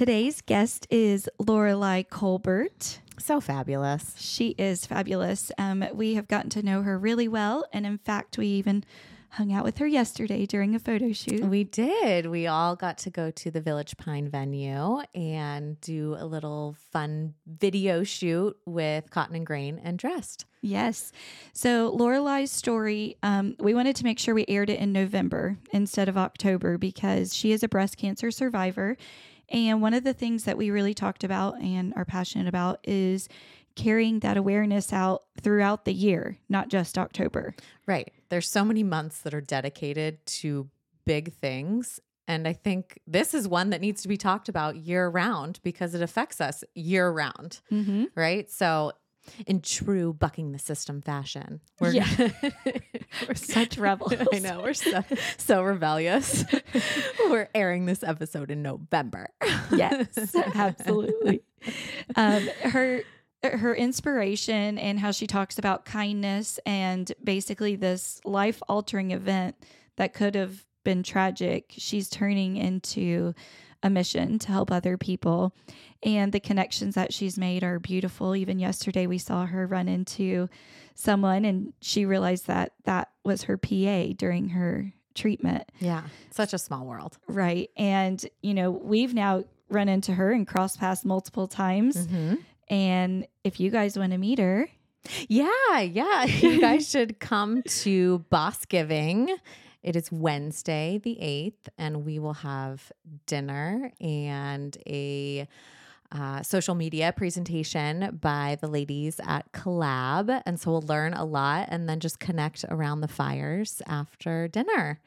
Today's guest is Lorelei Colbert. So fabulous. She is fabulous. Um, we have gotten to know her really well. And in fact, we even hung out with her yesterday during a photo shoot. We did. We all got to go to the Village Pine venue and do a little fun video shoot with Cotton and Grain and Dressed. Yes. So Lorelei's story, um, we wanted to make sure we aired it in November instead of October because she is a breast cancer survivor. And one of the things that we really talked about and are passionate about is carrying that awareness out throughout the year, not just October. Right. There's so many months that are dedicated to big things. And I think this is one that needs to be talked about year round because it affects us year round. Mm-hmm. Right. So, in true bucking the system fashion, we're, Yeah. We're such rebels. I know. We're so, so rebellious. we're airing this episode in November. yes, absolutely. Um, her her inspiration and how she talks about kindness and basically this life altering event that could have been tragic, she's turning into a mission to help other people. And the connections that she's made are beautiful. Even yesterday, we saw her run into someone and she realized that that was her PA during her treatment. Yeah. Such a small world. Right. And, you know, we've now run into her and crossed paths multiple times. Mm-hmm. And if you guys want to meet her, Yeah, yeah. You guys should come to Boss Giving. It is Wednesday, the 8th, and we will have dinner and a uh, social media presentation by the ladies at Collab. And so we'll learn a lot and then just connect around the fires after dinner.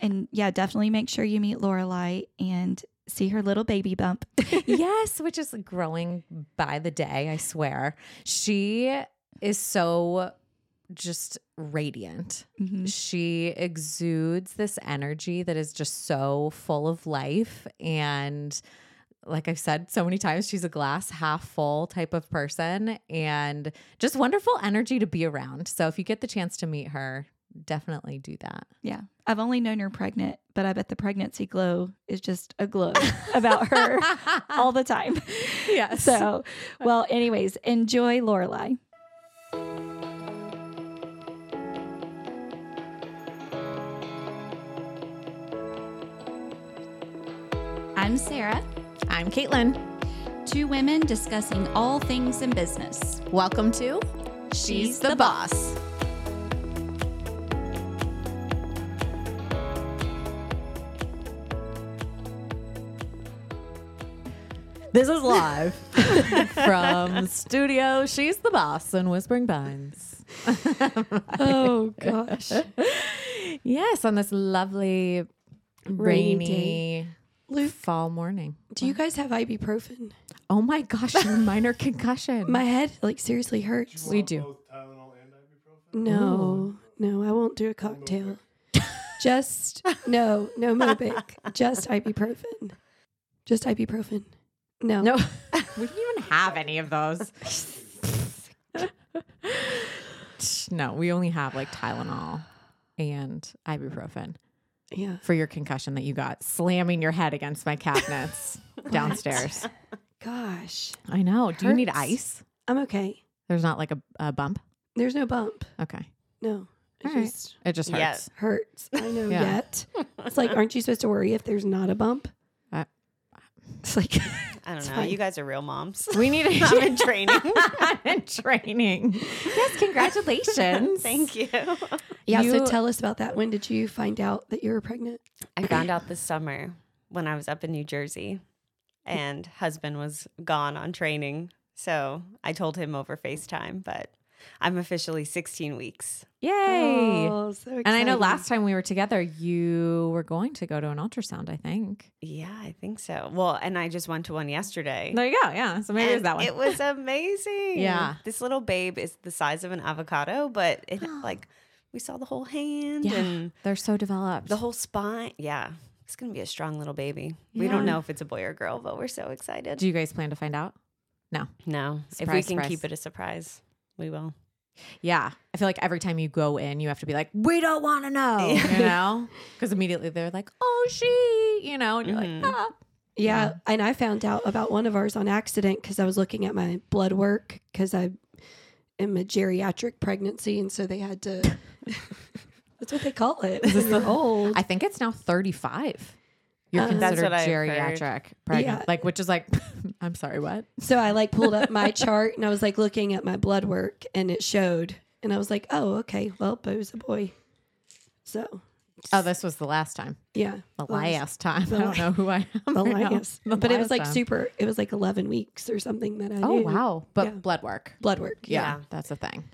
and yeah, definitely make sure you meet Lorelei and see her little baby bump. yes, which is growing by the day, I swear. She is so just radiant. Mm-hmm. She exudes this energy that is just so full of life. And like I've said so many times, she's a glass half full type of person and just wonderful energy to be around. So if you get the chance to meet her, definitely do that. yeah. I've only known her pregnant, but I bet the pregnancy glow is just a glow about her all the time. Yes. So, well, anyways, enjoy Lorelei. I'm Sarah, I'm Caitlin. two women discussing all things in business. Welcome to She's the Boss. This is live from studio. She's the boss in Whispering Pines. Oh, gosh. Yes, on this lovely Rainy rainy, fall morning. Do you guys have ibuprofen? Oh my gosh, a minor concussion. My head like seriously hurts. we do. Both Tylenol and ibuprofen. No, no, I won't do a cocktail. Just no, no Mobic. Just ibuprofen. Just ibuprofen. No, No, we didn't even have any of those. no, we only have like Tylenol and ibuprofen. Yeah, for your concussion that you got slamming your head against my cabinets downstairs. gosh, I know. Do you need Hurts. ice? I'm okay. There's not like a, a bump. There's no bump. Okay. No, it All right. just It just hurts. Yes. hurts. I know. Yeah. Yet it's like, aren't you supposed to worry if there's not a bump? Uh, It's like I don't It's know. fine. You guys are real moms. We need a I'm in training. I'm in training. Yes, congratulations. Thank you. yeah. You- so tell us about that. When did you find out that you were pregnant? I found out this summer when I was up in New Jersey and husband was gone on training. So I told him over FaceTime, but I'm officially 16 weeks. Yay. Oh, so and I know last time we were together, you were going to go to an ultrasound, I think. Yeah, I think so. Well, and I just went to one yesterday. There you go. Yeah. So maybe it's And that one. It was amazing. Yeah. This little babe is the size of an avocado, but it like we saw the whole hand yeah. and They're so developed. the whole spine. Yeah. It's going to be a strong little baby. We don't know if it's a boy or girl, but we're so excited. Do you guys plan to find out? no. No. If we can surprise. keep it a surprise, we will. Yeah. I feel like every time you go in, you have to be like, we don't want to know, you know? Because immediately they're like, oh, she, you know, and you're Mhm. like, ah. Yeah, and I found out about one of ours on accident because I was looking at my blood work because I am a geriatric pregnancy, and so they had to. that's what they call it. when you're old. I think it's now 35. You're Uh, considered That's what geriatric pregnant. Yeah. Like, which is like, I'm sorry, what? so I like pulled up my chart and I was like looking at my blood work, and it showed, and I was like, oh, okay, well, it was a boy. So Oh, this was the last time. yeah, The well, was last time. the I don't know who I am. the right last- The but it was like time. super. It was like eleven weeks or something that I Oh, knew. wow. But Yeah. blood work. blood work. Yeah, Yeah. that's the thing.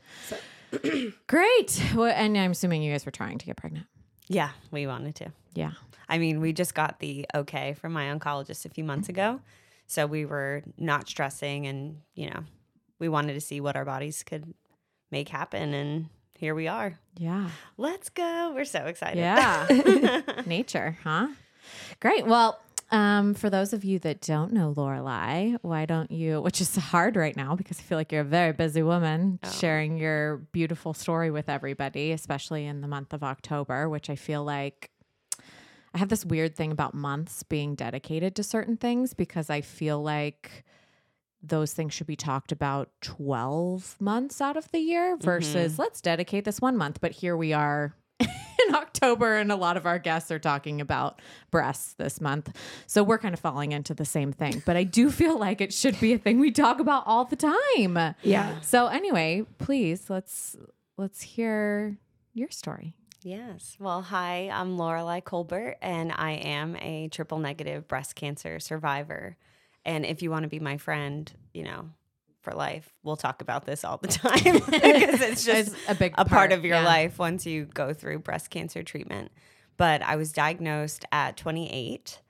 Great. Well, and I'm assuming you guys were trying to get pregnant. Yeah, we wanted to. Yeah. I mean, we just got the okay from my oncologist a few months ago. So we were not stressing and, you know, we wanted to see what our bodies could make happen. And here we are. Yeah. Let's go. We're so excited. Yeah. Nature, huh? Great. Well, um, for those of you that don't know Lorelei, why don't you, which is hard right now because I feel like you're a very busy woman sharing your beautiful story with everybody, especially in the month of October, which I feel like I have this weird thing about months being dedicated to certain things because I feel like those things should be talked about 12 months out of the year versus mm-hmm. let's dedicate this one month. But here we are in October, and a lot of our guests are talking about breasts this month. So we're kind of falling into the same thing. But I do feel like it should be a thing we talk about all the time. Yeah. So anyway, please let's let's hear your story. Yes. Well, hi, I'm Lorelei Colbert, and I am a triple negative breast cancer survivor. And if you want to be my friend, you know, for life, we'll talk about this all the time because it's just It's a big a part, part, of your yeah. life once you go through breast cancer treatment. But I was diagnosed at 28,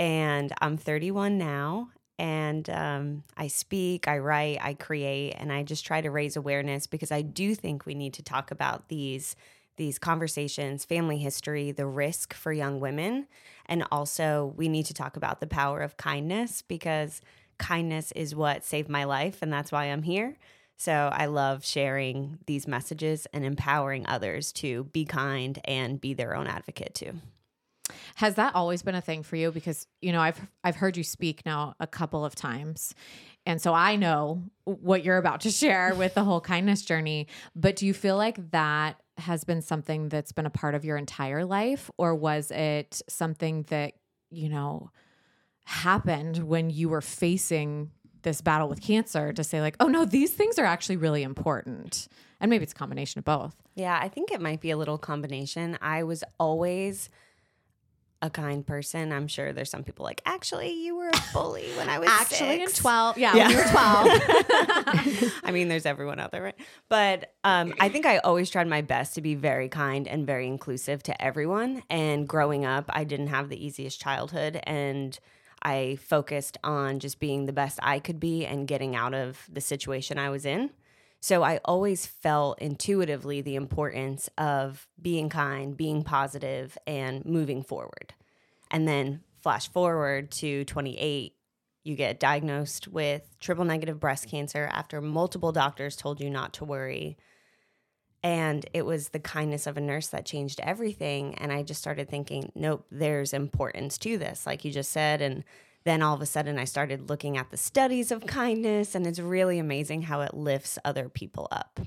and I'm 31 now. And um, I speak, I write, I create, and I just try to raise awareness because I do think we need to talk about these these conversations, family history, the risk for young women, and also we need to talk about the power of kindness because kindness is what saved my life, and that's why I'm here. So I love sharing these messages and empowering others to be kind and be their own advocate too. Has that always been a thing for you? Because you know, I've I've heard you speak now a couple of times, and so I know what you're about to share with the whole kindness journey. But do you feel like that has been something that's been a part of your entire life, or was it something that you know happened when you were facing this battle with cancer to say like, oh no, these things are actually really important, and maybe it's a combination of both. Yeah, I think it might be a little combination. I was always a kind person. I'm sure there's some people like, actually, you were a bully when I was Actually, in twelve, yeah, Yeah. when you were twelve. I mean, there's everyone out there, right? But um, I think I always tried my best to be very kind and very inclusive to everyone. And growing up, I didn't have the easiest childhood. And I focused on just being the best I could be and getting out of the situation I was in. So I always felt intuitively the importance of being kind, being positive, and moving forward. And then flash forward to 28, you get diagnosed with triple negative breast cancer after multiple doctors told you not to worry. And it was the kindness of a nurse that changed everything. And I just started thinking, nope, there's importance to this, like you just said. And then all of a sudden, I started looking at the studies of kindness, and it's really amazing how it lifts other people up.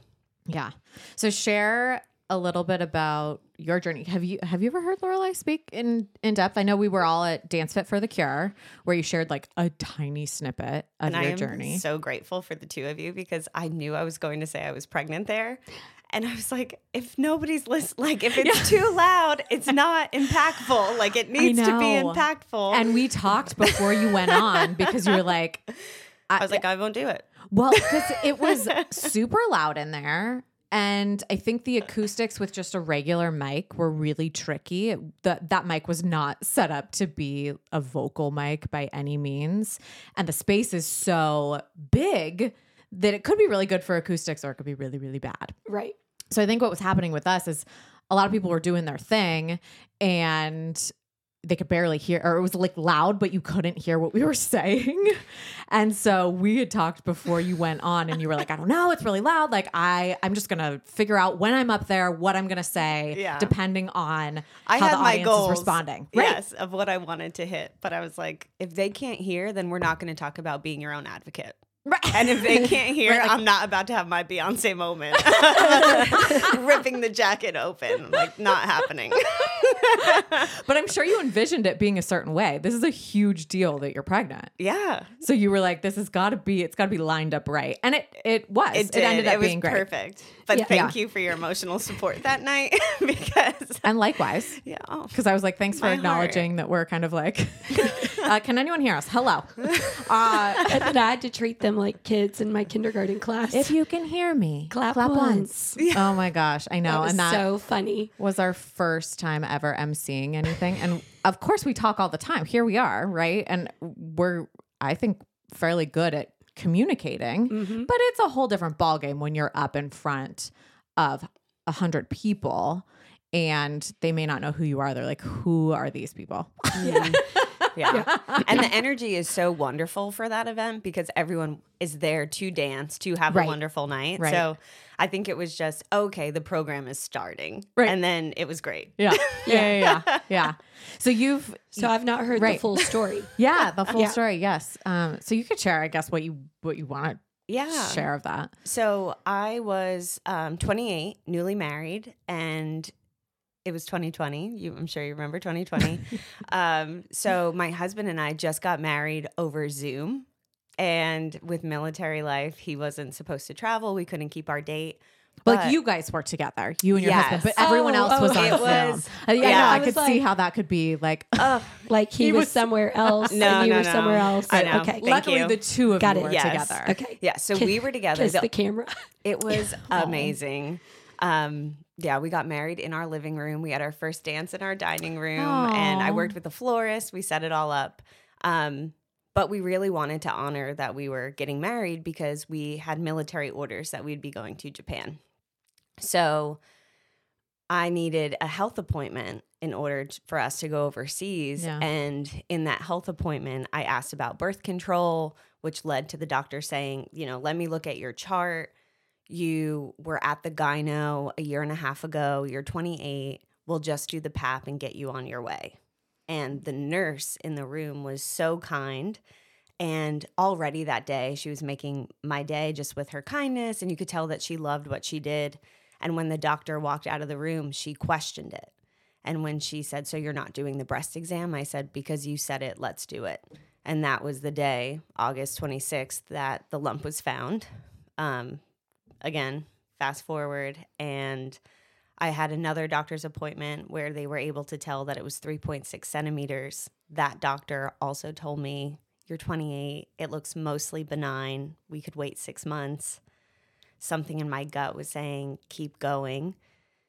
Yeah. So share a little bit about your journey. Have you have you ever heard Lorelei speak in in depth? I know we were all at Dance Fit for the Cure, where you shared like a tiny snippet of and I your am journey. so grateful for the two of you because I knew I was going to say I was pregnant there. And I was like, if nobody's listening, like if it's too loud, it's not impactful. Like it needs to be impactful. and we talked before you went on because you were like, I was like, I won't do it. Well, because it was super loud in there. And I think the acoustics with just a regular mic were really tricky. That that mic was not set up to be a vocal mic by any means. And the space is so big that it could be really good for acoustics or it could be really, really bad. Right. So I think what was happening with us is a lot of people were doing their thing and they could barely hear or it was like loud but you couldn't hear what we were saying and so we had talked before you went on and you were like i don't know it's really loud like i i'm just gonna figure out when i'm up there what i'm gonna say Yeah. depending on I how had the my audience goals, is responding yes, of what I wanted to hit. But I was like, if they can't hear, then we're not going to talk about being your own advocate. Right And if they can't hear, Right, like- I'm not about to have my Beyonce moment, ripping the jacket open, like not happening. but i'm sure you envisioned it being a certain way this is a huge deal that you're pregnant yeah, so you were like this has got to be it's got to be lined up right and it it was it did. ended up it was being great perfect. But Yeah. thank Yeah. you for your emotional support that night because and likewise yeah, oh, because I was like, thanks for My heart. acknowledging that we're kind of like, uh, can anyone hear us? Hello. Uh, and I had to treat them like kids in my kindergarten class. if you can hear me, Clap clap once. Oh my gosh, I know. that was and that so funny. was our first time ever emceeing anything. And of course, we talk all the time. Here we are, right? And we're, I think, fairly good at communicating, Mm-hmm. but it's a whole different ballgame when you're up in front of a hundred people and they may not know who you are. They're like, who are these people? yeah. and the energy is so wonderful for that event because everyone is there to dance, to have Right. a wonderful night. Right. So I think it was just okay. The program is starting, Right. and then it was great. Yeah. Yeah. Yeah. Yeah. yeah. So you've So I've not heard Right. the full story. yeah, the full Yeah. story. Yes. Um, so you could share, I guess, what you what you want Yeah. to share of that. So I was um, 28, newly married, and it was 2020. You, I'm sure you remember 2020. um, so my husband and I just got married over Zoom, and with military life, he wasn't supposed to travel. We couldn't keep our date. But like But- you guys work together, you and your husband, but everyone Oh, else was oh, on it Zoom. was- Uh, yeah, I know. yeah. I I could was see how that could be like. Like he, He was, was- somewhere else No, and you no, were no. somewhere else. I know. Okay. Thank luckily, you. the two of Got you it. were Yes. together. Okay. Yeah, so Kiss- we were together. Kiss The- the camera. It was amazing. Um, yeah, we got married in our living room. We had our first dance in our dining room, and I worked with the florist. We set it all up. Um, but we really wanted to honor that we were getting married because we had military orders that we'd be going to Japan. So I needed a health appointment in order for us to go overseas. Yeah. And in that health appointment, I asked about birth control, which led to the doctor saying, you know, let me look at your chart. You were at the gyno a year and a half ago. You're 28. We'll just do the PAP and get you on your way. And the nurse in the room was so kind. And already that day, she was making my day just with her kindness. And you could tell that she loved what she did. And when the doctor walked out of the room, she questioned it. And when she said, So you're not doing the breast exam? I said, Because you said it, let's do it. And that was the day, August 26th, that the lump was found. Um, again, fast forward, and I had another doctor's appointment where they were able to tell that it was 3.6 centimeters. That doctor also told me, You're 28. It looks mostly benign. We could wait six months. Something in my gut was saying, Keep going.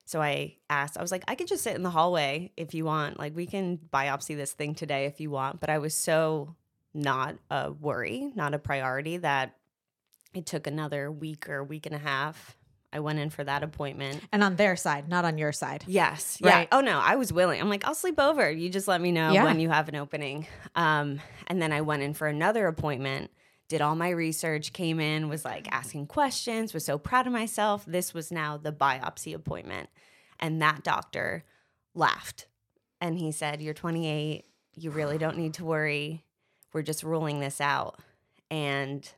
So I asked, I was like, I could just sit in the hallway if you want. Like, we can biopsy this thing today if you want. But I was so not a worry, not a priority that it took another week or week and a half. I went in for that appointment. And on their side, not on your side. Yes. Right. Yeah. Oh no, I was willing. I'm like, I'll sleep over. You just let me know Yeah. when you have an opening. Um, and then I went in for another appointment, did all my research, came in, was like asking questions, was so proud of myself. This was now the biopsy appointment. And that doctor laughed. And he said, You're 28. You really don't need to worry. We're just ruling this out. And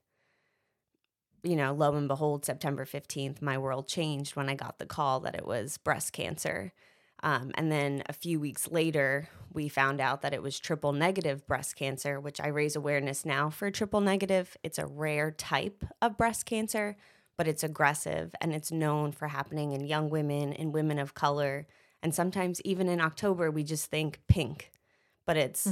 you know, lo and behold, September 15th, my world changed when I got the call that it was breast cancer. Um, and then a few weeks later, we found out that it was triple negative breast cancer, which I raise awareness now for triple negative. It's a rare type of breast cancer, but it's aggressive and it's known for happening in young women and women of color. And sometimes even in October, we just think pink, but it's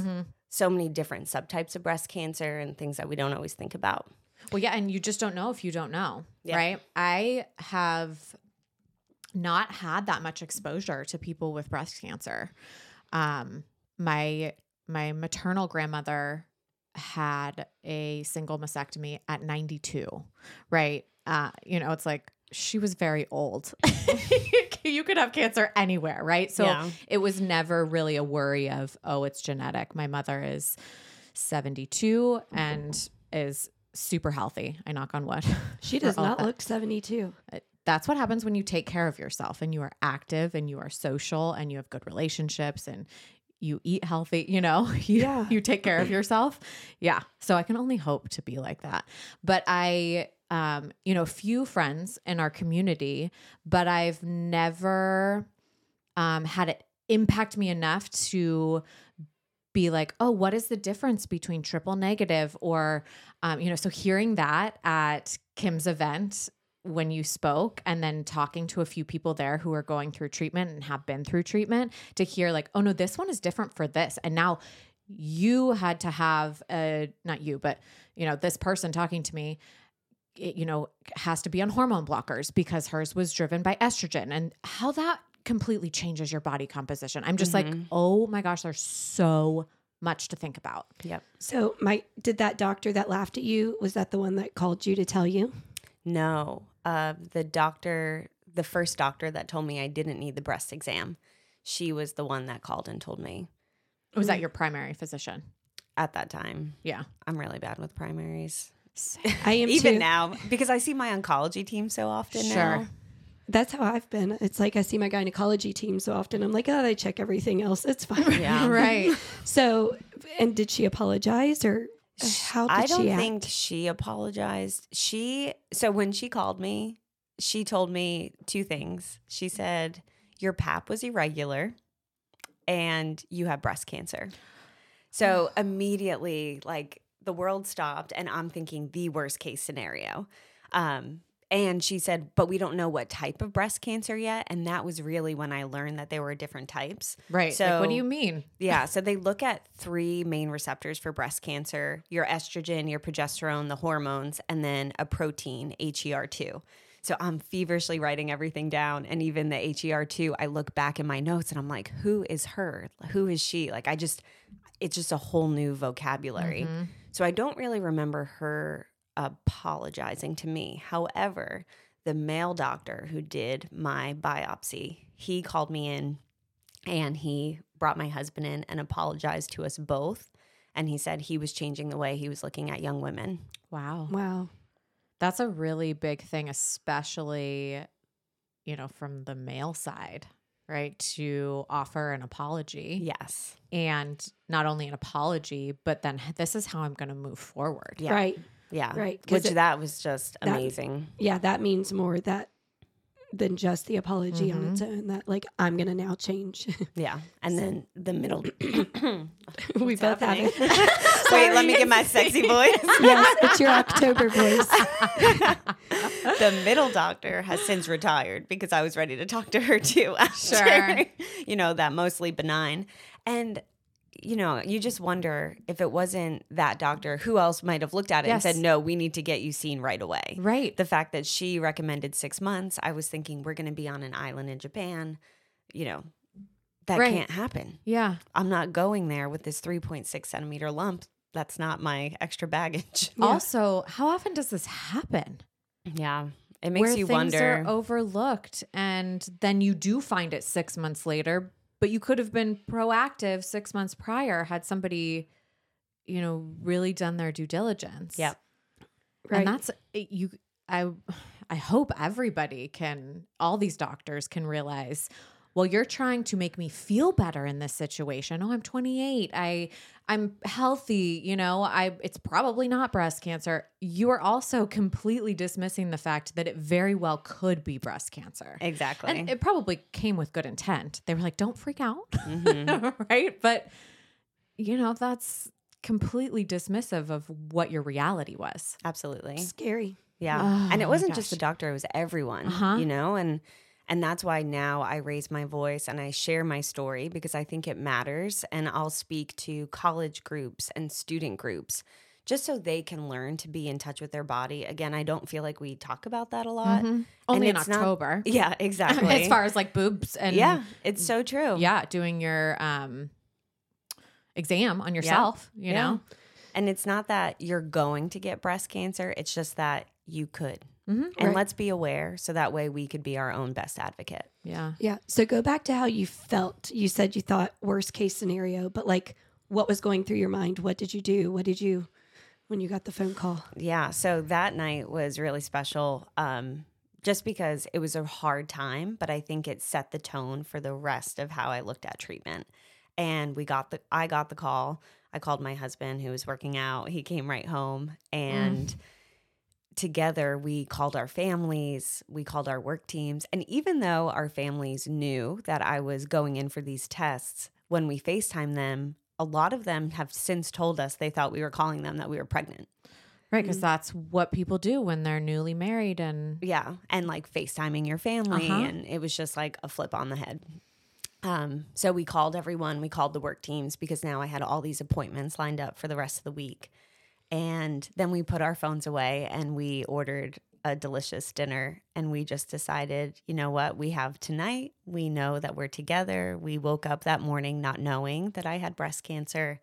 so many different subtypes of breast cancer and things that we don't always think about. Well, yeah, and you just don't know if you don't know, Yeah. right? I have not had that much exposure to people with breast cancer. Um, my my maternal grandmother had a single mastectomy at 92, right? Uh, you know, it's like she was very old. you could have cancer anywhere, right? So Yeah. it was never really a worry of, oh, it's genetic. My mother is 72 and is super healthy. I knock on wood. She does not look 72. That's what happens when you take care of yourself and you are active and you are social and you have good relationships and you eat healthy, you know, you, Yeah. you take care of yourself. Yeah. So I can only hope to be like that. But I, um, you know, few friends in our community, but I've never um, had it impact me enough to be like, oh, what is the difference between triple negative or, um, you know, so hearing that at Kim's event when you spoke and then talking to a few people there who are going through treatment and have been through treatment to hear like, oh no, this one is different for this. And now you had to have a, not you, but, you know, this person talking to me it, you know, has to be on hormone blockers because hers was driven by estrogen and how that completely changes your body composition. I'm just like, oh my gosh, there's so much to think about. Yep. So, my did that doctor that laughed at you was that the one that called you to tell you? No, uh, the doctor, the first doctor that told me I didn't need the breast exam, she was the one that called and told me Was that your primary physician? at that time. Yeah. I'm really bad with primaries. I am Even too. now, because I see my oncology team so often Sure. now. That's how I've been. It's like I see my gynecology team so often. I'm like, oh, they check everything else. It's fine. Yeah. right. So, and did she apologize or how did I don't she act? think she apologized. She so when she called me, she told me two things. She said your pap was irregular and you have breast cancer. So immediately like the world stopped and I'm thinking the worst case scenario. Um and she said, but we don't know what type of breast cancer yet. And that was really when I learned that there were different types. Right. like, what do you mean? Yeah, so they look at three main receptors for breast cancer your estrogen, your progesterone, the hormones, and then a protein, HER2. So I'm feverishly writing everything down. And even the HER2, I look back in my notes and I'm like, who is her? Who is she? Like, I just, it's just a whole new vocabulary. Mm-hmm. So I don't really remember her apologizing to me. However, the male doctor who did my biopsy, he called me in and he brought my husband in and apologized to us both. And he said he was changing the way he was looking at young women. Wow. Wow. That's a really big thing, especially, you know, from the male side, right? To offer an apology. Yes. And not only an apology, but then this is how I'm going to move forward. Yeah. Right. Yeah. Right, Which it- that was just that- amazing. Yeah, that means more that than just the apology on Mm-hmm. its own. That like I'm gonna now change. yeah. And then the middle. we both have it. Wait, let me get my sexy voice. yes, it's your October voice. the middle doctor has since retired because I was ready to talk to her too after, Sure. you know, that mostly benign. And, you know, you just wonder if it wasn't that doctor, who else might have looked at it Yes. and said, no, we need to get you seen right away. Right. The fact that she recommended six months, I was thinking we're going to be on an island in Japan. You know, that Right. can't happen. yeah. I'm not going there with this 3.6 centimeter lump. That's not my extra baggage. Also, how often does this happen? Yeah. It makes Where you things wonder. are overlooked, and then you do find it six months later, but you could have been proactive six months prior had somebody, you know, really done their due diligence. Yep. Right. And that's eh, you. I I hope everybody can, all these doctors can realize. Well, you're trying to make me feel better in this situation. Oh, I'm 28. I I'm healthy, you know. I it's probably not breast cancer. You are also completely dismissing the fact that it very well could be breast cancer. exactly. And it probably came with good intent. They were like, "Don't freak out." Mm-hmm. right? But you know, that's completely dismissive of what your reality was. Absolutely. Scary. Yeah. Oh and it wasn't just the doctor, it was everyone, Uh-huh. you know, and and that's why now I raise my voice and I share my story because I think it matters and I'll speak to college groups and student groups just so they can learn to be in touch with their body. Again, I don't feel like we talk about that a lot. Only in it's not- October. Yeah, exactly. as far as like boobs and Yeah, it's so true. yeah, doing your um exam on yourself, you Yeah. know. And it's not that you're going to get breast cancer, it's just that you could. And Right. let's be aware so that way we could be our own best advocate. Yeah. Yeah. So go back to how you felt. You said you thought worst case scenario, but like what was going through your mind? What did you do? What did you when you got the phone call? Yeah. So that night was really special. Um, just because it was a hard time, but I think it set the tone for the rest of how I looked at treatment. And we got the I got the call. I called my husband who was working out. He came right home and together we called our families, we called our work teams. And even though our families knew that I was going in for these tests, when we FaceTime them, a lot of them have since told us they thought we were calling them that we were pregnant. Right. Because that's what people do when they're newly married. And Yeah, and like FaceTiming your family, Uh-huh. and it was just like a flip on the head. Um, so we called everyone, we called the work teams because now I had all these appointments lined up for the rest of the week. And then we put our phones away and we ordered a delicious dinner. And we just decided, you know what, we have tonight. We know that we're together. We woke up that morning not knowing that I had breast cancer,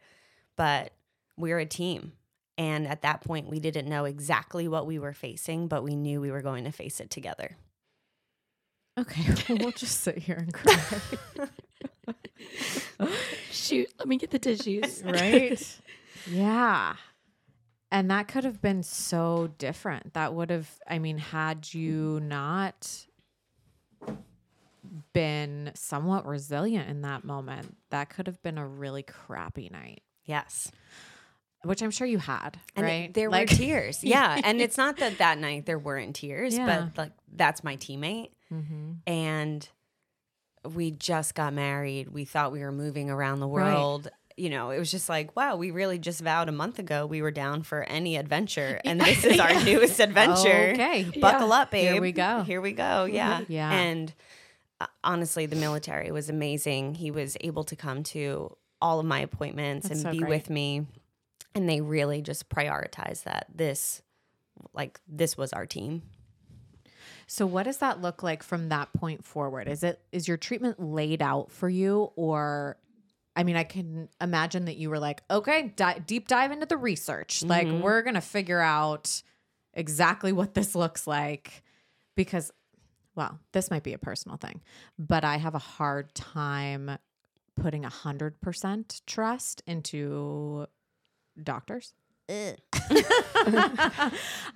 but we're a team. And at that point, we didn't know exactly what we were facing, but we knew we were going to face it together. okay, we'll just sit here and cry. Shoot, let me get the tissues. right? yeah. And that could have been so different. That would have, I mean, had you not been somewhat resilient in that moment, that could have been a really crappy night, Yes. which I'm sure you had, And right? there Like- were tears. Yeah. and it's not that that night there weren't tears, Yeah. but like that's my teammate. Mhm. And we just got married. We thought we were moving around the Right. You know, it was just like, wow, we really just vowed a month ago we were down for any adventure. And this is our newest adventure. Okay. Buckle up, babe. Here we go. Here we go. Yeah. Yeah. And uh, honestly, the military was amazing. He was able to come to all of my appointments That's and so be great. with me. And they really just prioritized that this, like, this was our team. So what does that look like from that point forward? Is it is your treatment laid out for you or I mean, I can imagine that you were like, okay, di- deep dive into the research. Like, we're going to figure out exactly what this looks like because, well, this might be a personal thing, but I have a hard time putting a 100% trust into doctors.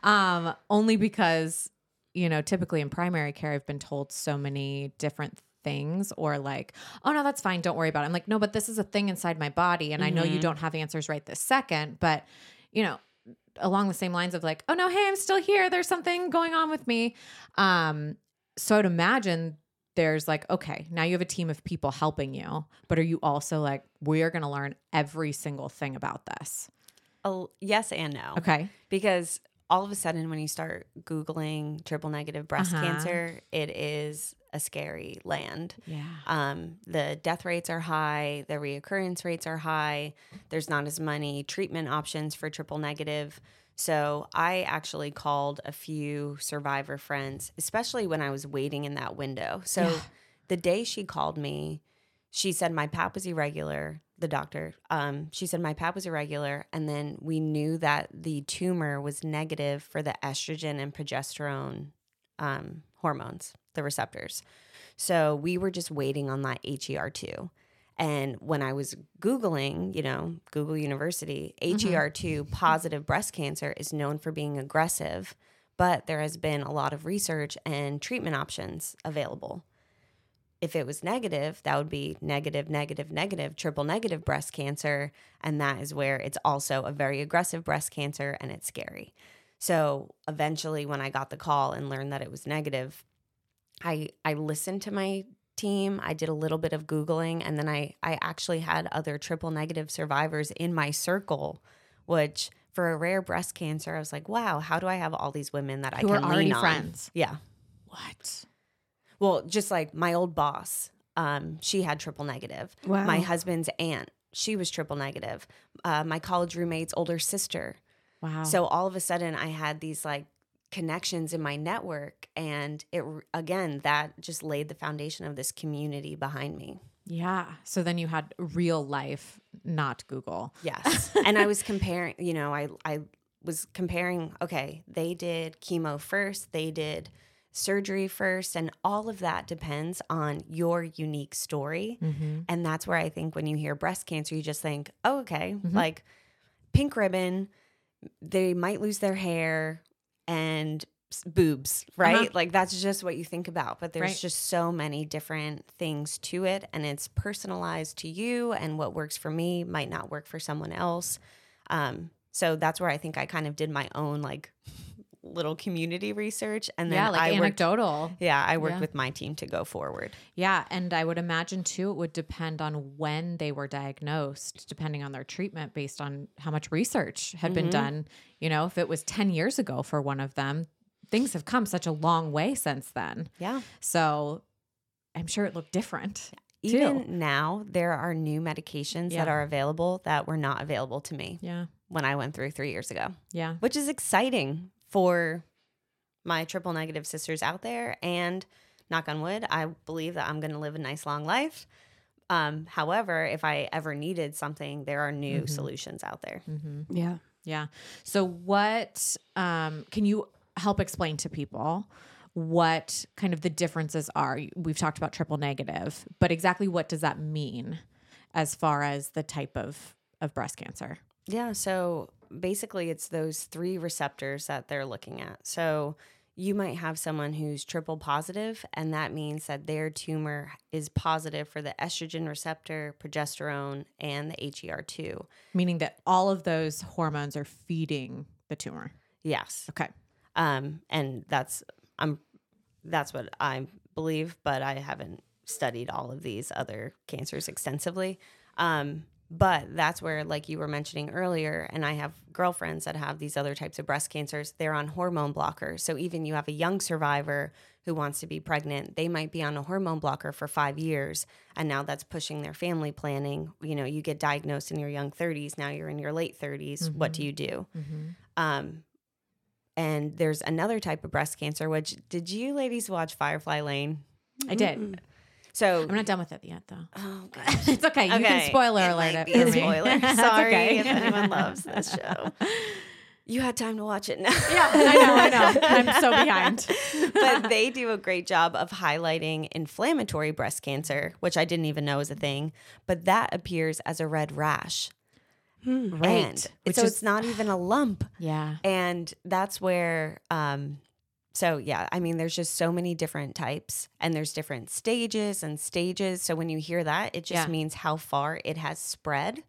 um, only because, you know, typically in primary care, I've been told so many different things or like, oh no, that's fine. Don't worry about it. I'm like, no, but this is a thing inside my body. And I know you don't have answers right this second, but you know, along the same lines of like, oh no, hey, I'm still here. There's something going on with me. Um, so I'd imagine there's like, okay, now you have a team of people helping you, but are you also like, we are going to learn every single thing about this? Oh, yes and no. Okay. Because all of a sudden, when you start Googling triple negative breast Uh-huh. cancer, it is a scary land. Yeah. Um, the death rates are high, the reoccurrence rates are high. There's not as many treatment options for triple negative. So I actually called a few survivor friends, especially when I was waiting in that window. So Yeah. the day she called me, she said my pap was irregular. The doctor, um, she said my pap was irregular, and then we knew that the tumor was negative for the estrogen and progesterone um, hormones, the receptors. So we were just waiting on that HER2. And when I was Googling, you know, Google University, mm-hmm. HER2 positive breast cancer is known for being aggressive, but there has been a lot of research and treatment options available. If it was negative, that would be negative, negative, negative, triple negative breast cancer. And that is where it's also a very aggressive breast cancer and it's scary. So eventually, when I got the call and learned that it was negative, I I listened to my team. I did a little bit of googling, and then I I actually had other triple negative survivors in my circle, which for a rare breast cancer, I was like, wow, how do I have all these women that Who I are can already lean on? friends. Yeah. What? Well, just like my old boss, um, she had triple negative. Wow. My husband's aunt, she was triple negative. Uh, my college roommate's older sister. Wow. So all of a sudden, I had these like connections in my network, and it again that just laid the foundation of this community behind me. yeah. So then you had real life, not Google. Yes, and I was comparing. You know, I I was comparing, okay, they did chemo first, they did surgery first, and all of that depends on your unique story. Mm-hmm. And that's where I think when you hear breast cancer, you just think, oh, okay, Mhm. like pink ribbon, they might lose their hair and boobs, right? Uh-huh. Like that's just what you think about. But there's Right. just so many different things to it, and it's personalized to you, and what works for me might not work for someone else. Um, so that's where I think I kind of did my own like little community research, and then yeah, like I worked. anecdotal. Yeah, I worked Yeah. with my team to go forward. Yeah, and I would imagine too it would depend on when they were diagnosed, depending on their treatment based on how much research had been Mhm. done. You know, if it was 10 years ago for one of them, things have come such a long way since then. Yeah. So I'm sure it looked different. Even too. now, there are new medications that are available that were not available to me Yeah. when I went through three years ago, Yeah. which is exciting for my triple negative sisters out there. And knock on wood, I believe that I'm going to live a nice long life. Um, however, if I ever needed something, there are new Mhm. solutions out there. hmm Yeah. Yeah. So what um can you help explain to people what kind of the differences are? We've talked about triple negative, but exactly what does that mean as far as the type of of breast cancer? Yeah. So basically, it's those three receptors that they're looking at. So you might have someone who's triple positive, and that means that their tumor is positive for the estrogen receptor, progesterone, and the HER2. Meaning that all of those hormones are feeding the tumor. Yes. Okay. Um, and that's I'm that's what I believe, but I haven't studied all of these other cancers extensively. Um, but that's where, like you were mentioning earlier, and I have girlfriends that have these other types of breast cancers. They're on hormone blockers. So even you have a young survivor who wants to be pregnant, they might be on a hormone blocker for five years, and now that's pushing their family planning. You know, you get diagnosed in your young 30s. Now you're in your late 30s. What do you do? Mm-hmm. Um, and there's another type of breast cancer. Which did you ladies watch Firefly Lane? I did. Mm-mm. So, I'm not done with it yet, though. oh gosh, it's okay. You can spoiler It alert it for spoiler. Sorry okay. if anyone loves this show. You had time to watch it now. Yeah, I know, I know. I'm so behind. but they do a great job of highlighting inflammatory breast cancer, which I didn't even know was a thing. But that appears as a red rash. Hmm. And Which so is- it's not even a lump. Yeah. and that's where um so yeah i mean there's just so many different types and there's different stages and stages so when you hear that it just Yeah. means how far it has spread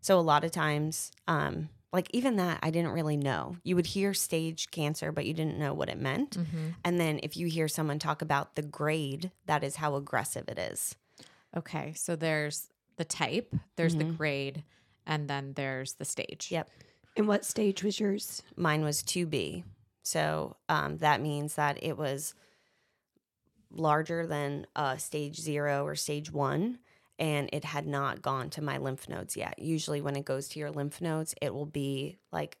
so a lot of times um like even that i didn't really know you would hear stage cancer but you didn't know what it meant Mm-hmm. and then if you hear someone talk about the grade that is how aggressive it is Okay, so there's the type, there's the Mhm. grade, and then there's the stage. Yep. And what stage was yours? mine was 2b so um, that means that it was larger than uh, stage zero or stage one and it had not gone to my lymph nodes yet. Usually when it goes to your lymph nodes it will be like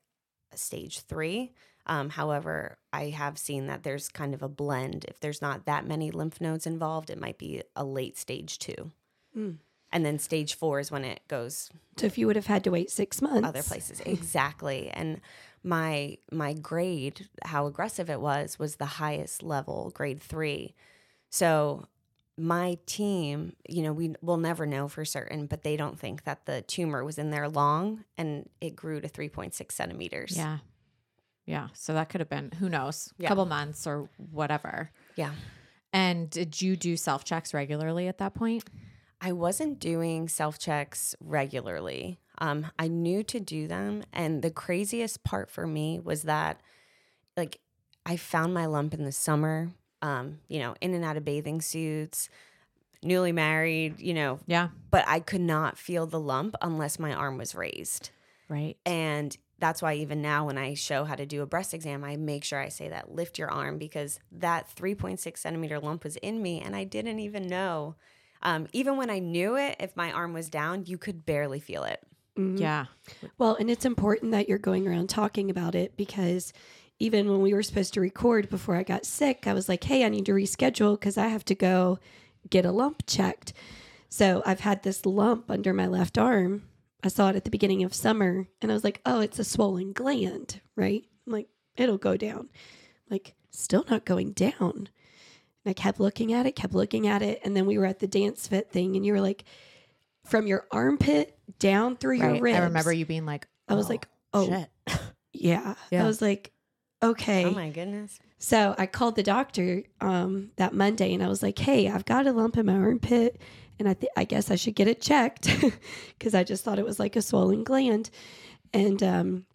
a stage three. Um, however i have seen that there's kind of a blend. If there's not that many lymph nodes involved it might be a late stage two. Mm. and then stage four is when it goes So if you would have had to wait six months, other places. Exactly. And my my grade how aggressive it was was the highest level grade 3 so my team you know we will never know for certain but they don't think that the tumor was in there long and it grew to 3.6 centimeters Yeah. Yeah. So that could have been, who knows, a Yeah. couple months or whatever. yeah And did you do self checks regularly at that point? I wasn't doing self checks regularly. Um, I knew to do them. And the craziest part for me was that, like, I found my lump in the summer, um, you know, in and out of bathing suits, newly married, you know, Yeah. but I could not feel the lump unless my arm was raised. Right. And that's why even now when I show how to do a breast exam, I make sure I say that lift your arm because that 3.6 centimeter lump was in me and I didn't even know. Um, even when I knew it, if my arm was down, you could barely feel it. Mhm. Yeah. Well, and it's important that you're going around talking about it because even when we were supposed to record before I got sick, I was like, hey, I need to reschedule because I have to go get a lump checked. So I've had this lump under my left arm. I saw it at the beginning of summer and I was like, oh, it's a swollen gland, right? I'm like, it'll go down. like, still not going down. And I kept looking at it, kept looking at it. And then we were at the dance fit thing and you were like, from your armpit down through your Right. ribs. I remember you being like, I was like, oh, shit. yeah. Yeah. I was like, okay. Oh my goodness. So I called the doctor um, that Monday and I was like, hey, I've got a lump in my armpit and I, th- I guess I should get it checked because I just thought it was like a swollen gland. And, um,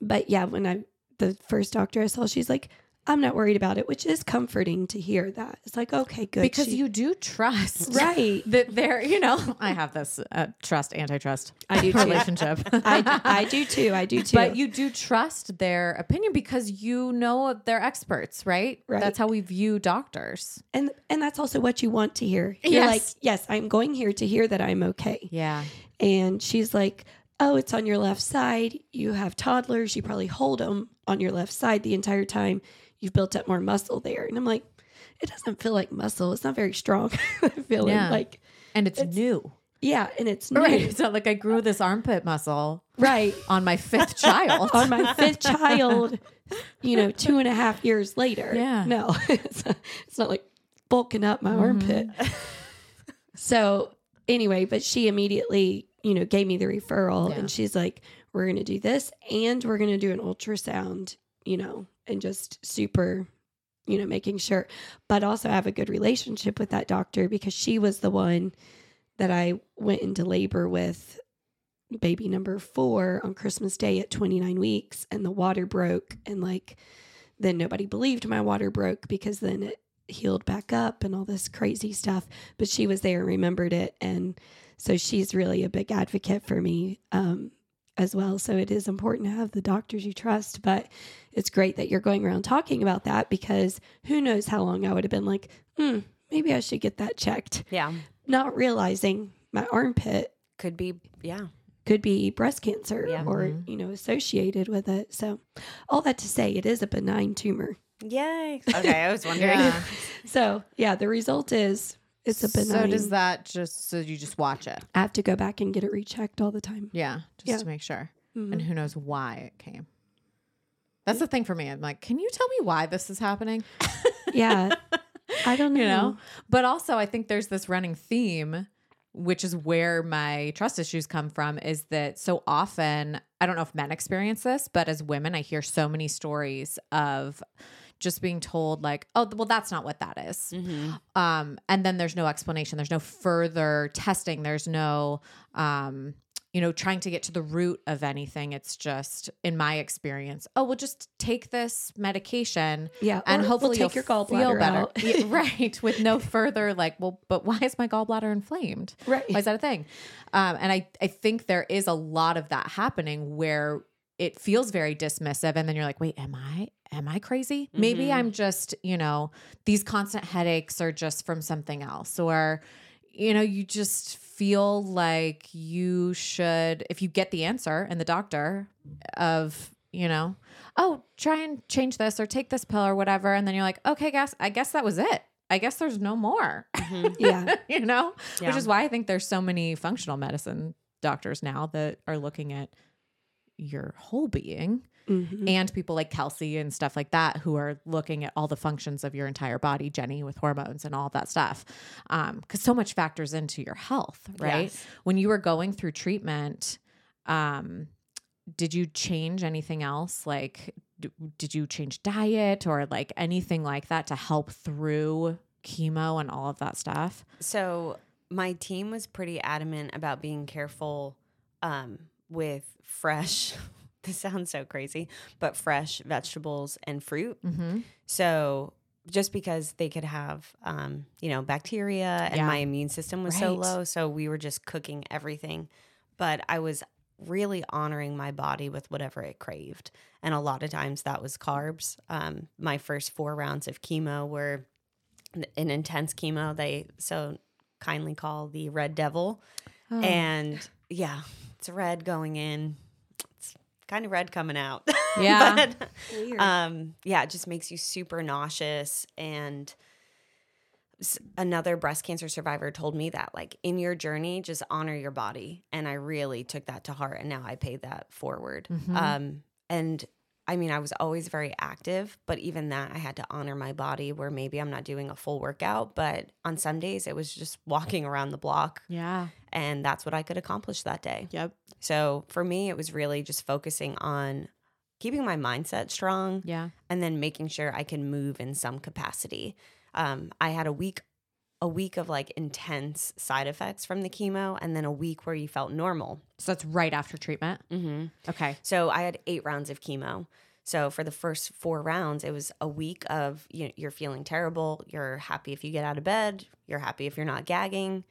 but yeah, when I, the first doctor I saw, she's like, I'm not worried about it, which is comforting to hear that. It's like, okay, good. because She- you do trust. right. That they're, you know, I have this uh, trust, antitrust I do relationship. I, I do too. I do too. But you do trust their opinion because you know they're experts, right? Right. That's how we view doctors. and, and that's also what you want to hear. You're Yes. like, yes, I'm going here to hear that I'm okay. Yeah. And she's like, Oh, it's on your left side. You have toddlers. You probably hold them on your left side the entire time. You've built up more muscle there. And I'm like, It doesn't feel like muscle. It's not very strong. feeling Yeah. like, And it's, new. yeah. And it's new. Right. It's not like I grew this armpit muscle Right. on my fifth child. on my fifth child, you know, two and a half years later. Yeah. No, it's not, it's not like bulking up my mm-hmm. armpit. so anyway, but she immediately, you know, gave me the referral Yeah. and she's like, we're going to do this and we're going to do an ultrasound, you know, and just super, you know, making sure, but also I have a good relationship with that doctor because she was the one that I went into labor with baby number four on Christmas Day at 29 weeks, and the water broke. And like, then nobody believed my water broke because then it healed back up and all this crazy stuff. But she was there and remembered it. And so she's really a big advocate for me um, as well. So it is important to have the doctors you trust. But it's great that you're going around talking about that because who knows how long I would have been like, hmm, maybe I should get that checked. Yeah. Not realizing my armpit Could be. Yeah. could be breast cancer Yeah. or Mhm. you know associated with it so all that to say it is a benign tumor Yay. Okay. I was wondering. Yeah. so yeah the result is it's a benign So does that just so you just watch it? i have to go back and get it rechecked all the time Yeah, just Yeah. to make sure. Mhm. And who knows why it came. That's the thing for me. I'm like, can you tell me why this is happening? yeah i don't know, you know but also i think there's this running theme which is where my trust issues come from is that so often i don't know if men experience this but as women i hear so many stories of just being told like oh well that's not what that is. Mhm. um and then there's no explanation there's no further testing there's no um you know trying to get to the root of anything it's just in my experience oh well just take this medication yeah and hopefully we'll take your feel gallbladder better. out. Yeah, right, with no further like, well, but why is my gallbladder inflamed? right Why is that a thing? Um, and I I think there is a lot of that happening where it feels very dismissive, and then you're like, wait, am I am I crazy? Maybe Mhm. I'm just you know these constant headaches are just from something else, or you know you just feel like you should if you get the answer and the doctor of you know oh try and change this or take this pill or whatever and then you're like okay guess i guess that was it i guess there's no more Mhm. yeah you know Yeah. which is why i think there's so many functional medicine doctors now that are looking at your whole being Mhm. and people like Kelsey and stuff like that who are looking at all the functions of your entire body, Jenny with hormones and all that stuff. Um, cause so much factors into your health, right? Yes. When you were going through treatment, um, did you change anything else? Like, d- did you change diet or like anything like that to help through chemo and all of that stuff? So my team was pretty adamant about being careful um, with fresh. This sounds so crazy, but fresh vegetables and fruit. Mm-hmm. So just because they could have, um, you know, bacteria and Yeah. my immune system was so low, so we were just cooking everything. But I was really honoring my body with whatever it craved, and a lot of times that was carbs. Um, my first four rounds of chemo were an intense chemo. They so kindly call the Red Devil, Oh. and yeah, it's red going in. It's kind of red coming out. Yeah. But, um, yeah, it just makes you super nauseous and another breast cancer survivor told me that like in your journey just honor your body and i really took that to heart and now i pay that forward Mhm. um and i mean i was always very active but even that i had to honor my body where maybe i'm not doing a full workout but on some days it was just walking around the block Yeah. and that's what i could accomplish that day Yep. so for me it was really just focusing on keeping my mindset strong Yeah. and then making sure I can move in some capacity. Um, I had a week, a week of like intense side effects from the chemo, and then a week where you felt normal. So that's right after treatment. Mm-hmm. Okay. So I had eight rounds of chemo. So for the first four rounds, it was a week of you know, you're feeling terrible. You're happy if you get out of bed. You're happy if you're not gagging.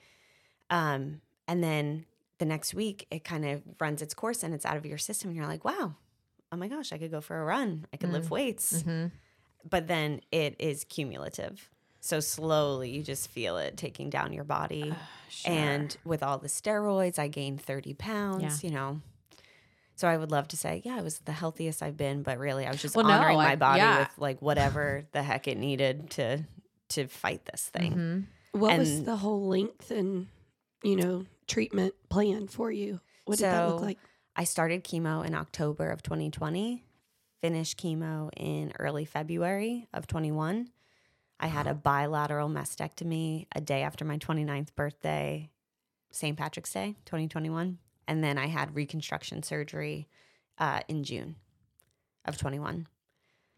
Um, and then the next week, it kind of runs its course and it's out of your system. And you're like, wow, oh my gosh, I could go for a run. I could lift weights. Mhm. But then it is cumulative. So slowly you just feel it taking down your body. And with all the steroids, I gained 30 pounds, you know. So I would love to say, yeah, it was the healthiest I've been, but really I was just Well, no, honoring I- my body yeah. with like whatever the heck it needed to to fight this thing. Mhm. What was the whole length and you know treatment plan for you? What did that look like? I started chemo in October of 2020, finished chemo in early February of 21. I had a bilateral mastectomy a day after my 29th birthday, St. Patrick's Day, 2021. And then I had reconstruction surgery uh, in June of 21.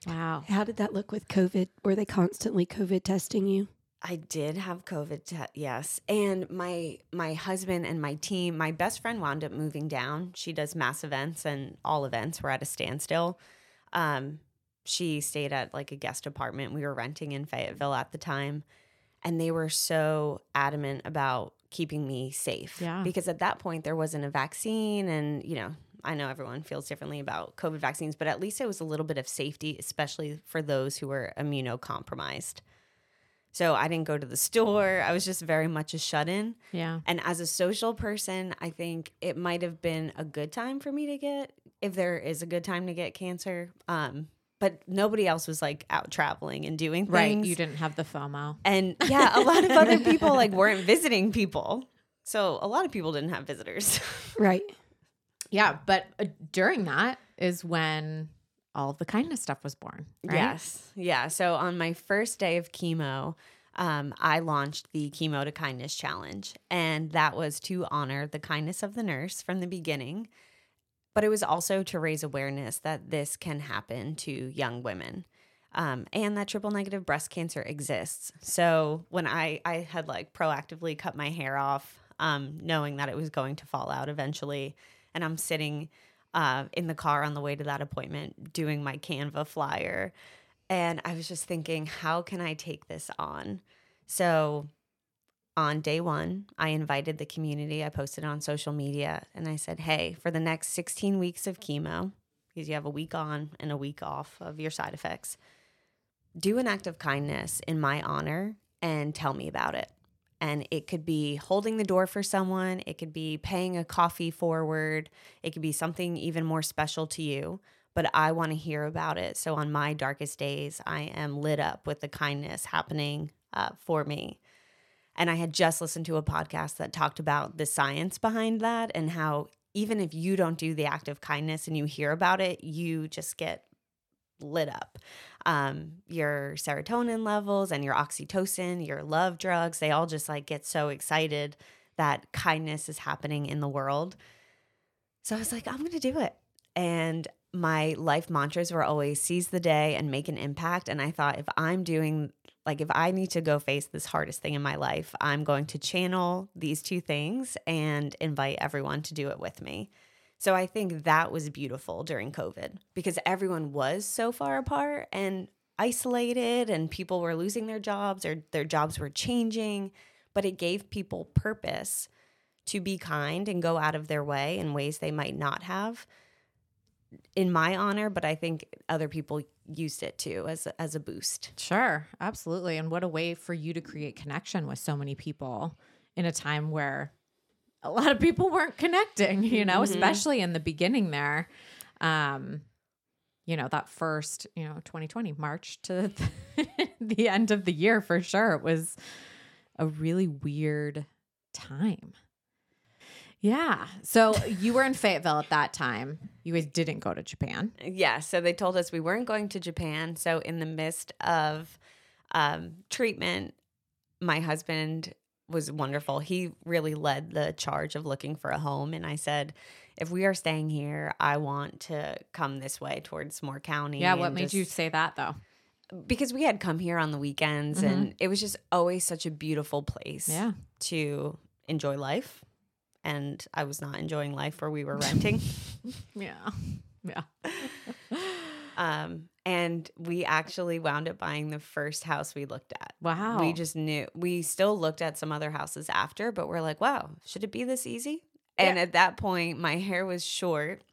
Wow. How did that look with COVID? Were they constantly COVID testing you? I did have COVID, te- yes, and my my husband and my team. My best friend wound up moving down. She does mass events, and all events were at a standstill. Um, she stayed at like a guest apartment we were renting in Fayetteville at the time, and they were so adamant about keeping me safe. Yeah. because at that point there wasn't a vaccine, and you know. I know everyone feels differently about COVID vaccines, but at least it was a little bit of safety, especially for those who were immunocompromised. So I didn't go to the store. I was just very much a shut in. Yeah. And as a social person, I think it might have been a good time for me to get, if there is a good time to get cancer. Um, but nobody else was like out traveling and doing things. Right. You didn't have the FOMO. And yeah, a lot of other people like weren't visiting people. So a lot of people didn't have visitors. Right. Yeah. But uh, during that is when all the kindness stuff was born. Right? Yes. Yeah. So on my first day of chemo, um, I launched the Chemo to Kindness Challenge. And that was to honor the kindness of the nurse from the beginning. But it was also to raise awareness that this can happen to young women. Um, and that triple negative breast cancer exists. So when I I had like proactively cut my hair off, um, knowing that it was going to fall out eventually, and I'm sitting uh, in the car on the way to that appointment doing my Canva flyer, and I was just thinking, how can I take this on? So on day one, I invited the community. I posted on social media, and I said, "Hey, for the next 16 weeks of chemo, because you have a week on and a week off of your side effects." do an act of kindness in my honor and tell me about it. And it could be holding the door for someone, it could be paying a coffee forward, it could be something even more special to you. But I want to hear about it. So on my darkest days, I am lit up with the kindness happening uh, for me. And I had just listened to a podcast that talked about the science behind that and how even if you don't do the act of kindness and you hear about it, you just get lit up. Um, your serotonin levels and your oxytocin, your love drugs, they all just like get so excited that kindness is happening in the world. So I was like, I'm going to do it. And my life mantras were always seize the day and make an impact. And I thought, if I'm doing, like, if I need to go face this hardest thing in my life, I'm going to channel these two things and invite everyone to do it with me. So I think that was beautiful during COVID because everyone was so far apart and isolated, and people were losing their jobs or their jobs were changing. But it gave people purpose to be kind and go out of their way in ways they might not have in my honor, but I think other people used it too as as a boost. Sure, absolutely. And what a way for you to create connection with so many people in a time where a lot of people weren't connecting, you know, especially in the beginning there. Um you know, that first, you know, 2020 March to the end of the year for sure. It was a really weird time. Yeah. So you were in Fayetteville at that time. You guys didn't go to Japan. Yeah. So they told us we weren't going to Japan. So in the midst of um, treatment, my husband was wonderful. He really led the charge of looking for a home. And I said, if we are staying here, I want to come this way towards Moore County. Yeah. What made you say that though? Because we had come here on the weekends and it was just always such a beautiful place Yeah. to enjoy life. And I was not enjoying life where we were renting. Yeah. Yeah. Um, and we actually wound up buying the first house we looked at. Wow. We just knew we still looked at some other houses after, but we're like, wow, should it be this easy? And at that point, my hair was short.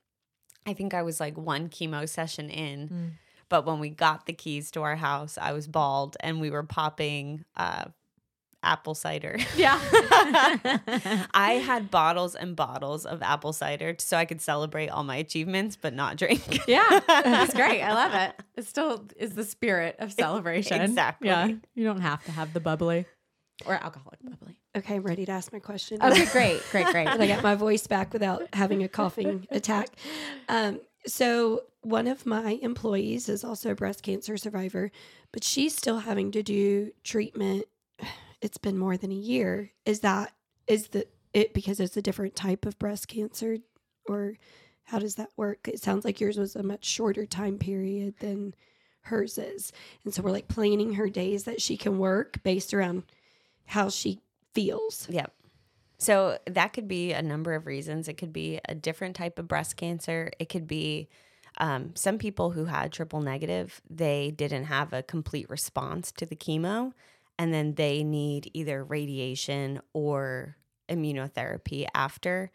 I think I was like one chemo session in. Mm. But when we got the keys to our house, I was bald and we were popping uh, apple cider. Yeah. I had bottles and bottles of apple cider so I could celebrate all my achievements, but not drink. Yeah, that's great. I love it. It still is the spirit of celebration. Exactly. Yeah, you don't have to have the bubbly or alcoholic bubbly. Okay, I'm ready to ask my question. Okay, great, great, great. and I got my voice back without having a coughing attack. Um, so one of my employees is also a breast cancer survivor, but she's still having to do treatment. It's been more than a year. Is that is the it because it's a different type of breast cancer, or how does that work? It sounds like yours was a much shorter time period than hers is, and so we're like planning her days that she can work based around how she feels. Yep. So that could be a number of reasons. It could be a different type of breast cancer. It could be um, some people who had triple negative, they didn't have a complete response to the chemo, and then they need either radiation or immunotherapy after.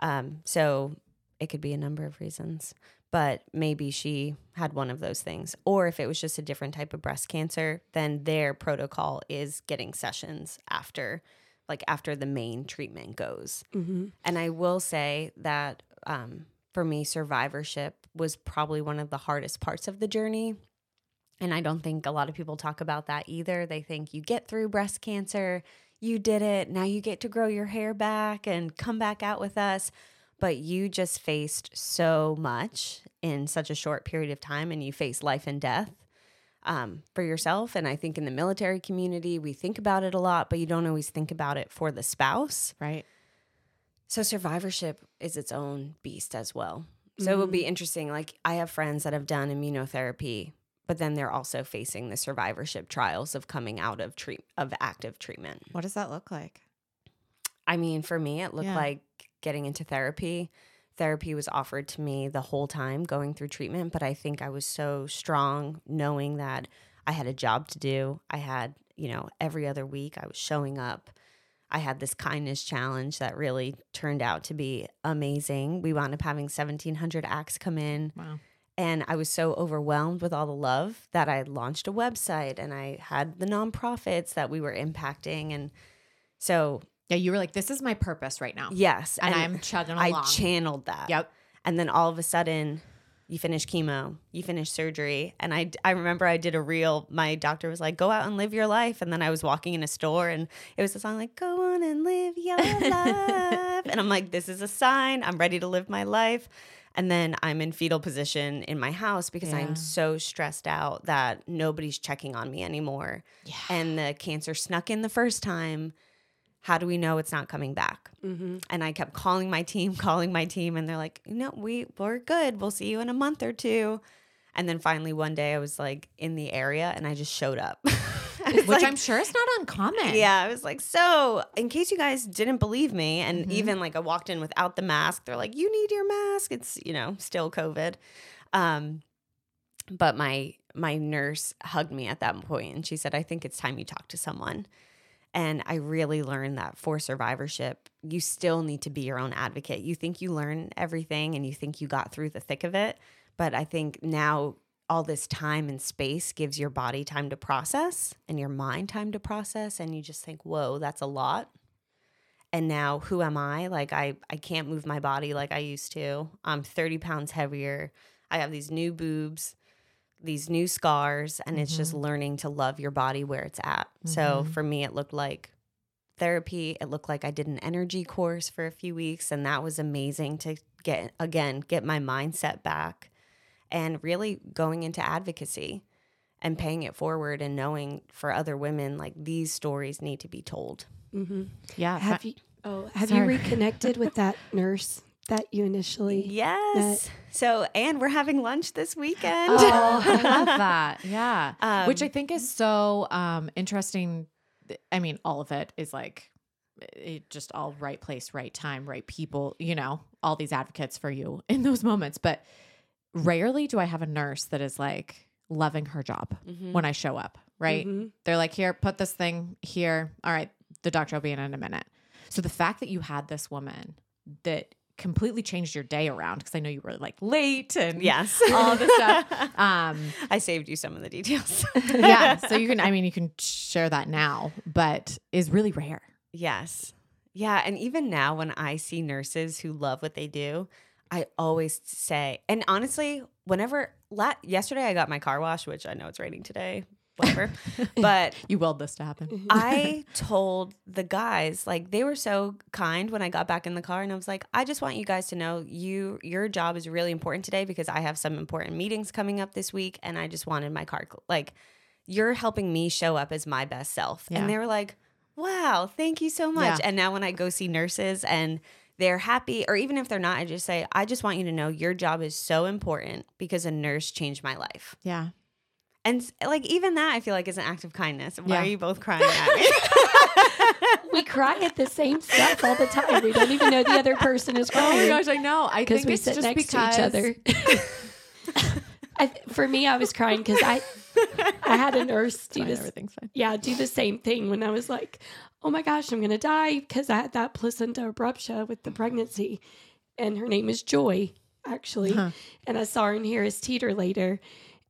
Um, so it could be a number of reasons, but maybe she had one of those things. Or if it was just a different type of breast cancer, then their protocol is getting sessions after, like after the main treatment goes. Mm-hmm. And I will say that um, for me, survivorship was probably one of the hardest parts of the journey. And I don't think a lot of people talk about that either. They think you get through breast cancer, you did it, now you get to grow your hair back and come back out with us. But you just faced so much in such a short period of time, and you face life and death um, for yourself. And I think in the military community, we think about it a lot, but you don't always think about it for the spouse. Right. So survivorship is its own beast as well. So it would be interesting. Like I have friends that have done immunotherapy, but then they're also facing the survivorship trials of coming out of treat of active treatment. What does that look like? I mean, for me, it looked Yeah. like getting into therapy. Therapy was offered to me the whole time going through treatment, but I think I was so strong knowing that I had a job to do. I had, you know, every other week I was showing up. I had this kindness challenge that really turned out to be amazing. We wound up having 1,700 acts come in. Wow. And I was so overwhelmed with all the love that I launched a website and I had the nonprofits that we were impacting. And so, Yeah, you were like, this is my purpose right now. yes. And, I'm chugging I channeled that. Yep. And then all of a sudden, you finish chemo, you finish surgery. And I, I remember I did a reel. My doctor was like, go out and live your life. And then I was walking in a store and it was a song like, go on and live your life. and I'm like, this is a sign. I'm ready to live my life. And then I'm in fetal position in my house because Yeah. I'm so stressed out that nobody's checking on me anymore. Yeah. And the cancer snuck in the first time. How do we know it's not coming back? Mm-hmm. and I kept calling my team, calling my team, and they're like, "No, we we're good. We'll see you in a month or two. And then finally one day I was like in the area and I just showed up. Which like- I'm sure is not uncommon. yeah, I was like, so in case you guys didn't believe me, and Mhm. even like I walked in without the mask, they're like, you need your mask. It's you know still COVID. Um, but my my nurse hugged me at that point, and she said, I think it's time you talk to someone. And I really learned that for survivorship, you still need to be your own advocate. You think you learn everything and you think you got through the thick of it. But I think now all this time and space gives your body time to process and your mind time to process. And you just think, whoa, that's a lot. And now who am I? Like I, I can't move my body like I used to. I'm 30 pounds heavier. I have these new boobs, these new scars, and it's just Mhm. learning to love your body where it's at. So Mhm. for me, it looked like therapy. It looked like I did an energy course for a few weeks, and that was amazing to get, again, get my mindset back and really going into advocacy and paying it forward and knowing for other women, like these stories need to be told. hmm Yeah. Have you? Oh, have Sorry. you reconnected with that nurse that you initially? Yes. So, and we're having lunch this weekend. Oh, I love that. Yeah. Um, Which I think is so um interesting. I mean, all of it is like it just all right place, right time, right people, you know, all these advocates for you in those moments. But rarely do I have a nurse that is like loving her job Mhm. when I show up, right? Mhm. They're like, here, put this thing here. All right, the doctor will be in in a minute. So the fact that you had this woman that completely changed your day around, because I know you were like late and Yes. all this stuff. Um, I saved you some of the details. yeah. So you can, I mean, you can share that now, but is really rare. Yes. Yeah. And even now, when I see nurses who love what they do, I always say, and honestly, whenever la- yesterday I got my car wash, which I know it's raining today, whatever, but You willed this to happen. Mm-hmm. I told the guys like they were so kind when I got back in the car and I was like I just want you guys to know you your job is really important today because I have some important meetings coming up this week and I just wanted my car like you're helping me show up as my best self Yeah. and they were like wow thank you so much Yeah. and now when I go see nurses and they're happy or even if they're not I just say I just want you to know your job is so important because a nurse changed my life Yeah. and like even that I feel like is an act of kindness why Yeah. are you both crying at me We cry at the same stuff all the time. We don't even know the other person is crying. Oh my gosh, I know. I because think we it's sit just next because to each other. I, for me, I was crying because I I had a nurse do Fine, this. everything's fine. Yeah, do the same thing when I was like, "Oh my gosh, I'm gonna die" because I had that placenta abruptia with the pregnancy, and her name is Joy, actually, Huh. and I saw her in Harris Teeter later,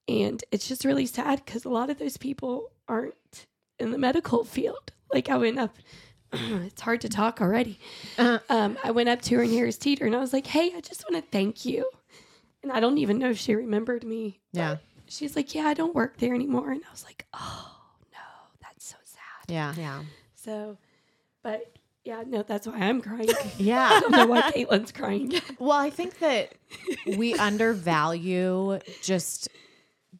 and it's just really sad because a lot of those people aren't in the medical field. Like I went up, it's hard to talk already. Uh-huh. Um, I went up to her in Harris Teeter and I was like, "Hey, I just want to thank you," and I don't even know if she remembered me. Yeah. She's like, yeah, I don't work there anymore. And I was like, oh, no, that's so sad. Yeah. yeah So, but yeah, no, that's why I'm crying. Yeah. I don't know why Caitlin's crying. Well, I think that we undervalue just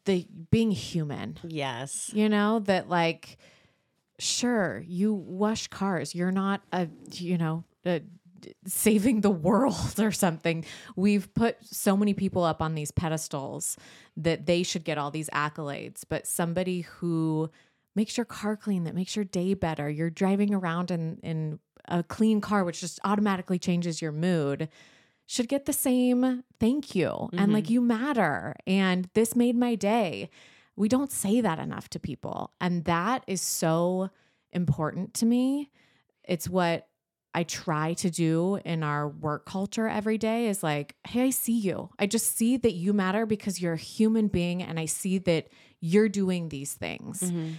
the being human. yes You know, that like, sure, you wash cars. You're not a, you know, a, saving the world or something. We've put so many people up on these pedestals that they should get all these accolades, but somebody who makes your car clean, that makes your day better, you're driving around in, in a clean car, which just automatically changes your mood, should get the same thank you. And like, you matter. And this made my day. We don't say that enough to people. And that is so important to me. It's what I try to do in our work culture every day is like, hey, I see you. I just see that you matter because you're a human being and I see that you're doing these things. Mm-hmm.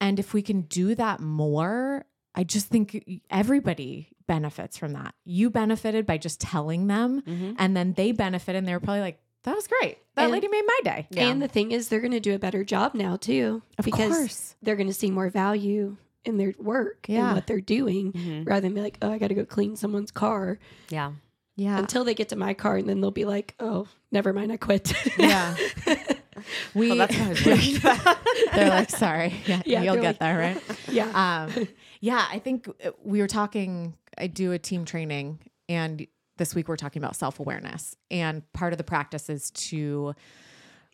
And if we can do that more, I just think everybody benefits from that. You benefited by just telling them, Mhm. and then they benefit, and they're probably like, that was great. That And- lady made my day. Yeah. And the thing is, they're going to do a better job now, too, Of because course. they're going to see more value in their work Yeah. and what they're doing Mhm. rather than be like, oh, I got to go clean someone's car yeah Yeah. until they get to my car. And then they'll be like, oh, never mind, I quit. Yeah. We, well that's what I was worried about they're like, sorry. Yeah, Yeah, you'll get like- there, right? yeah. um, yeah, I think uh, we were talking. I do a team training, and this week we're talking about self awareness. And part of the practice is to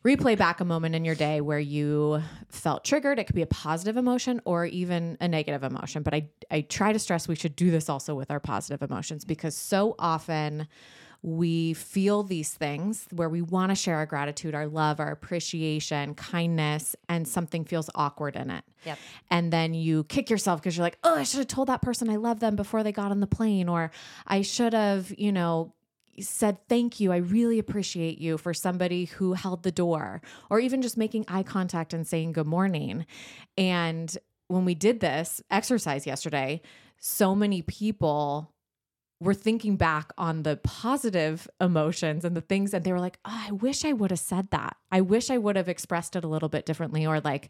replay back a moment in your day where you felt triggered. It could be a positive emotion or even a negative emotion. But I, I try to stress we should do this also with our positive emotions because so often we feel these things where we want to share our gratitude, our love, our appreciation, kindness, and something feels awkward in it. Yep. And then you kick yourself because you're like, oh, I should have told that person I love them before they got on the plane, or I should have, you know, said thank you. I really appreciate you for somebody who held the door, or even just making eye contact and saying good morning. And when we did this exercise yesterday, so many people were thinking back on the positive emotions and the things and they were like oh, i wish i would have said that. I wish i would have expressed it a little bit differently or like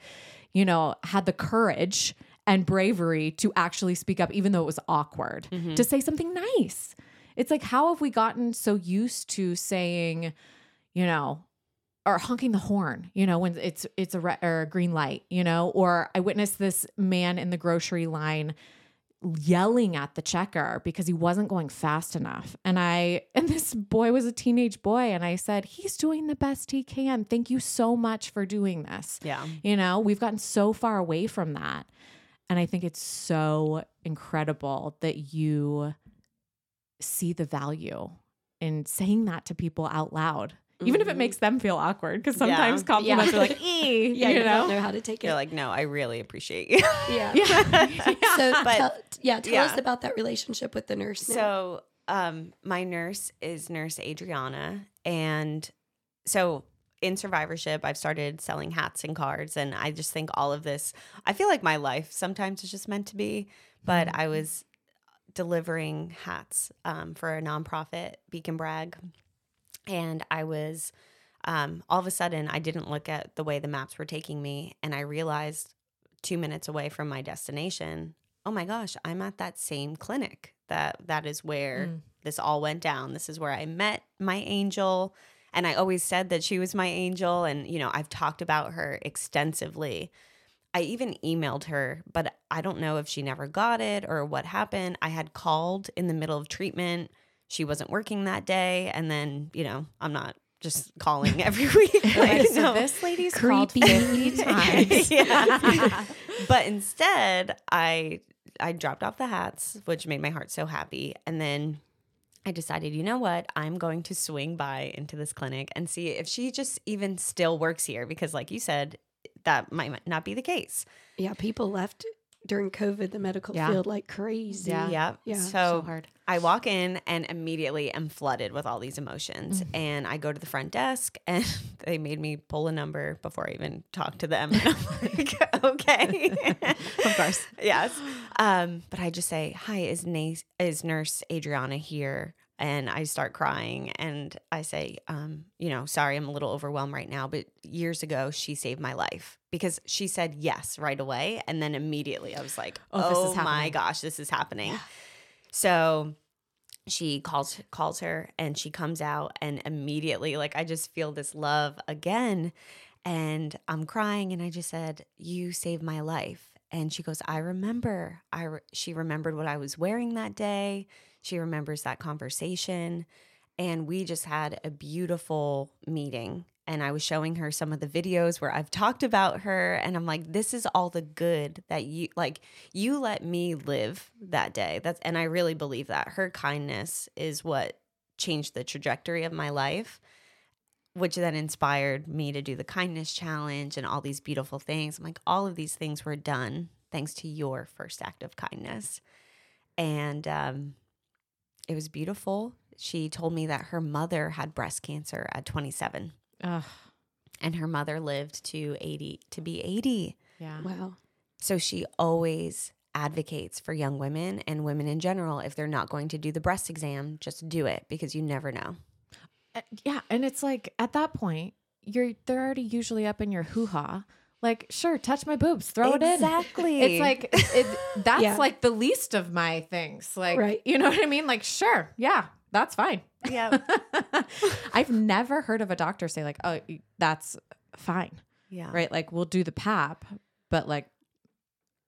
you know had the courage and bravery to actually speak up even though it was awkward Mm-hmm. to say something nice. It's like how have we gotten so used to saying you know or honking the horn, you know, when it's it's a red or a green light, you know, or I witnessed this man in the grocery line yelling at the checker because he wasn't going fast enough. And I and this boy was a teenage boy and I said, "He's doing the best he can. Thank you so much for doing this." Yeah. You know, we've gotten so far away from that. And I think it's so incredible that you see the value in saying that to people out loud. Even if it makes them feel awkward, because sometimes Yeah. compliments are like, "Eh," Yeah, you you, know. don't know how to take it. You're like, no, I really appreciate you. yeah. yeah. So But- tell, yeah, tell yeah. us about that relationship with the nurse. now. So, um, my nurse is Nurse Adriana, and so in survivorship, I've started selling hats and cards, and I just think all of this. I feel like my life sometimes is just meant to be, but I was delivering hats um, for a nonprofit, Beacon Bragg, and I was. Um, all of a sudden, I didn't look at the way the maps were taking me, and I realized two minutes away from my destination, oh my gosh, I'm at that same clinic. That that is where Mm. this all went down. This is where I met my angel. And I always said that she was my angel. And, you know, I've talked about her extensively. I even emailed her, but I don't know if she never got it or what happened. I had called in the middle of treatment. She wasn't working that day. And then, you know, I'm not just calling every week. Like, Like, so no. this lady's Creepy. times. Yeah. but instead, I I dropped off the hats, which made my heart so happy. And then I decided, you know what? I'm going to swing by into this clinic and see if she just even still works here because like you said, that might not be the case. yeah, people left during COVID the medical Yeah. field like crazy. Yeah. Yep. Yeah. So, So hard. I walk in and immediately am flooded with all these emotions. Mm. And I go to the front desk and they made me pull a number before I even talked to them. And I'm like, okay. Of course. yes. Um, but I just say, hi, is, Na- is nurse Adriana here? And I start crying and I say, um, you know, sorry, I'm a little overwhelmed right now, but years ago she saved my life. Because she said yes right away. And then immediately I was like, Oh, oh, this is my gosh, this is happening. So she calls calls her and she comes out and immediately like I just feel this love again and I'm crying and I just said you saved my life. And she goes I remember. I re- she remembered what I was wearing that day she remembers that conversation and we just had a beautiful meeting and I was showing her some of the videos where I've talked about her and I'm like this is all the good that you like you let me live that day. That's and I really believe that. Her kindness is what changed the trajectory of my life which then inspired me to do the kindness challenge and all these beautiful things. I'm like all of these things were done thanks to your first act of kindness. And um it was beautiful she told me that her mother had breast cancer at 27 Ugh. and her mother lived to 80 to be 80 Yeah. Wow. so she always advocates for young women and women in general if they're not going to do the breast exam just do it because you never know Uh, Yeah, and it's like at that point, you're they're already usually up in your hoo ha. Like, sure, touch my boobs, throw it in. Exactly. It's like it, that's Yeah. like the least of my things. Like, Right. you know what I mean? Like, sure, yeah, that's fine. yeah I've never heard of a doctor say like, "Oh, that's fine," yeah right? Like, we'll do the pap, but like,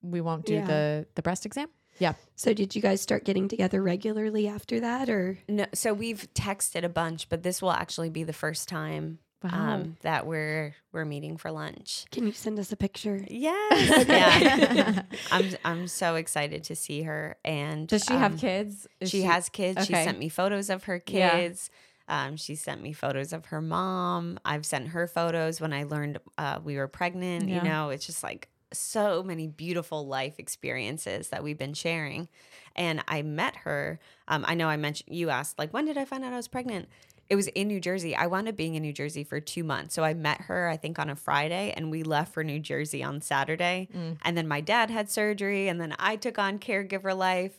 we won't do Yeah. the the breast exam. Yeah. So did you guys start getting together regularly after that or no so we've texted a bunch but this will actually be the first time Wow. um, that we're we're meeting for lunch can you send us a picture? yes yeah i'm i'm so excited to see her and Does she have um, kids? Is she, has kids. She sent me photos of her Yeah. kids. Um, she sent me photos of her mom. I've sent her photos when I learned uh, we were pregnant. Yeah. You know, it's just like so many beautiful life experiences that we've been sharing. And I met her. Um, I know I mentioned you asked like when did I find out I was pregnant? It was in New Jersey. I wound up being in New Jersey for two months. So I met her, I think, on a Friday, and we left for New Jersey on Saturday. Mm. And then my dad had surgery, and then I took on caregiver life.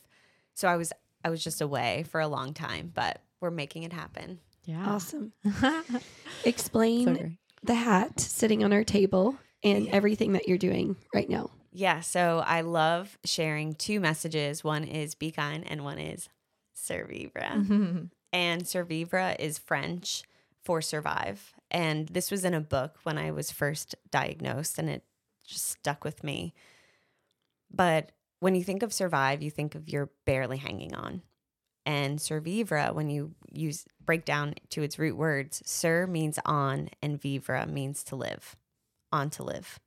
So I was I was just away for a long time, but we're making it happen. Yeah. Awesome. Explain great. the hat sitting on our table and everything that you're doing right now. Yeah, so I love sharing two messages. One is be kind and one is survivre. Mhm. And survivre is French for survive. And this was in a book when I was first diagnosed and it just stuck with me. But when you think of survive, you think of you're barely hanging on. And survivre, when you use break down to its root words, sur means on and vivre means to live, on to live.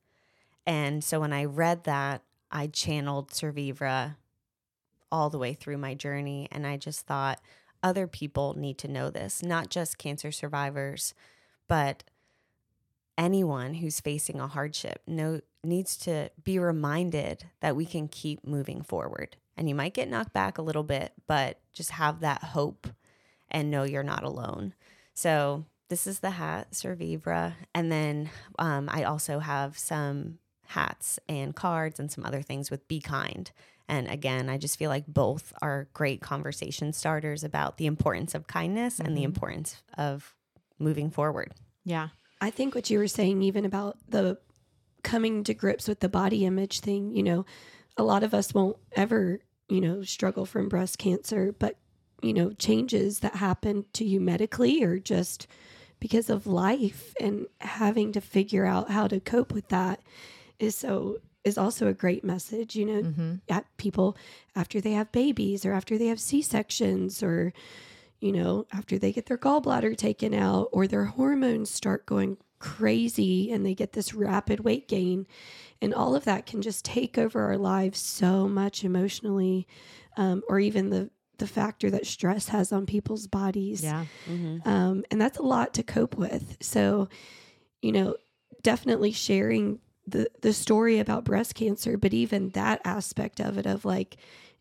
And so when I read that, I channeled survivre all the way through my journey. And I just thought other people need to know this, not just cancer survivors, but anyone who's facing a hardship know, needs to be reminded that we can keep moving forward. And you might get knocked back a little bit, but just have that hope and know you're not alone. So this is the hat, Survivre. And then um, I also have some hats and cards and some other things with Be Kind. And again, I just feel like both are great conversation starters about the importance of kindness and the Mhm. importance of moving forward. Yeah. I think what you were saying, even about the coming to grips with the body image thing, you know, a lot of us won't ever, you know, struggle from breast cancer, but, you know, changes that happen to you medically or just because of life and having to figure out how to cope with that is so is also a great message you know Mm-hmm. at people after they have babies or after they have c-sections or you know after they get their gallbladder taken out or their hormones start going crazy and they get this rapid weight gain and all of that can just take over our lives so much emotionally um, or even the the factor that stress has on people's bodies Yeah. um, and that's a lot to cope with. So, you know, definitely sharing the the story about breast cancer, but even that aspect of it of like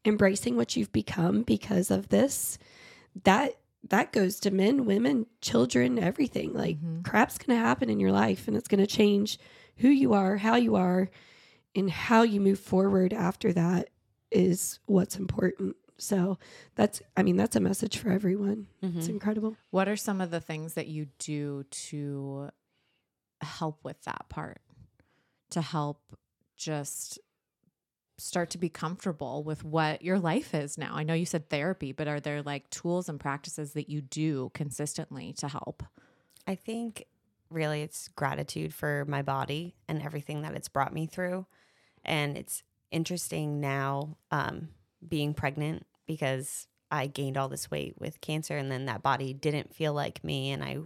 embracing what you've become because of this, that that goes to men, women, children, everything. Like Mhm. crap's going to happen in your life, and it's going to change who you are, how you are, and how you move forward after that is what's important. So that's, I mean, that's a message for everyone. It's Mhm. incredible. What are some of the things that you do to help with that part? To help just start to be comfortable with what your life is now? I know you said therapy, but are there like tools and practices that you do consistently to help? I think really it's gratitude for my body and everything that it's brought me through. And it's interesting now um, being pregnant because I gained all this weight with cancer and then that body didn't feel like me. And I,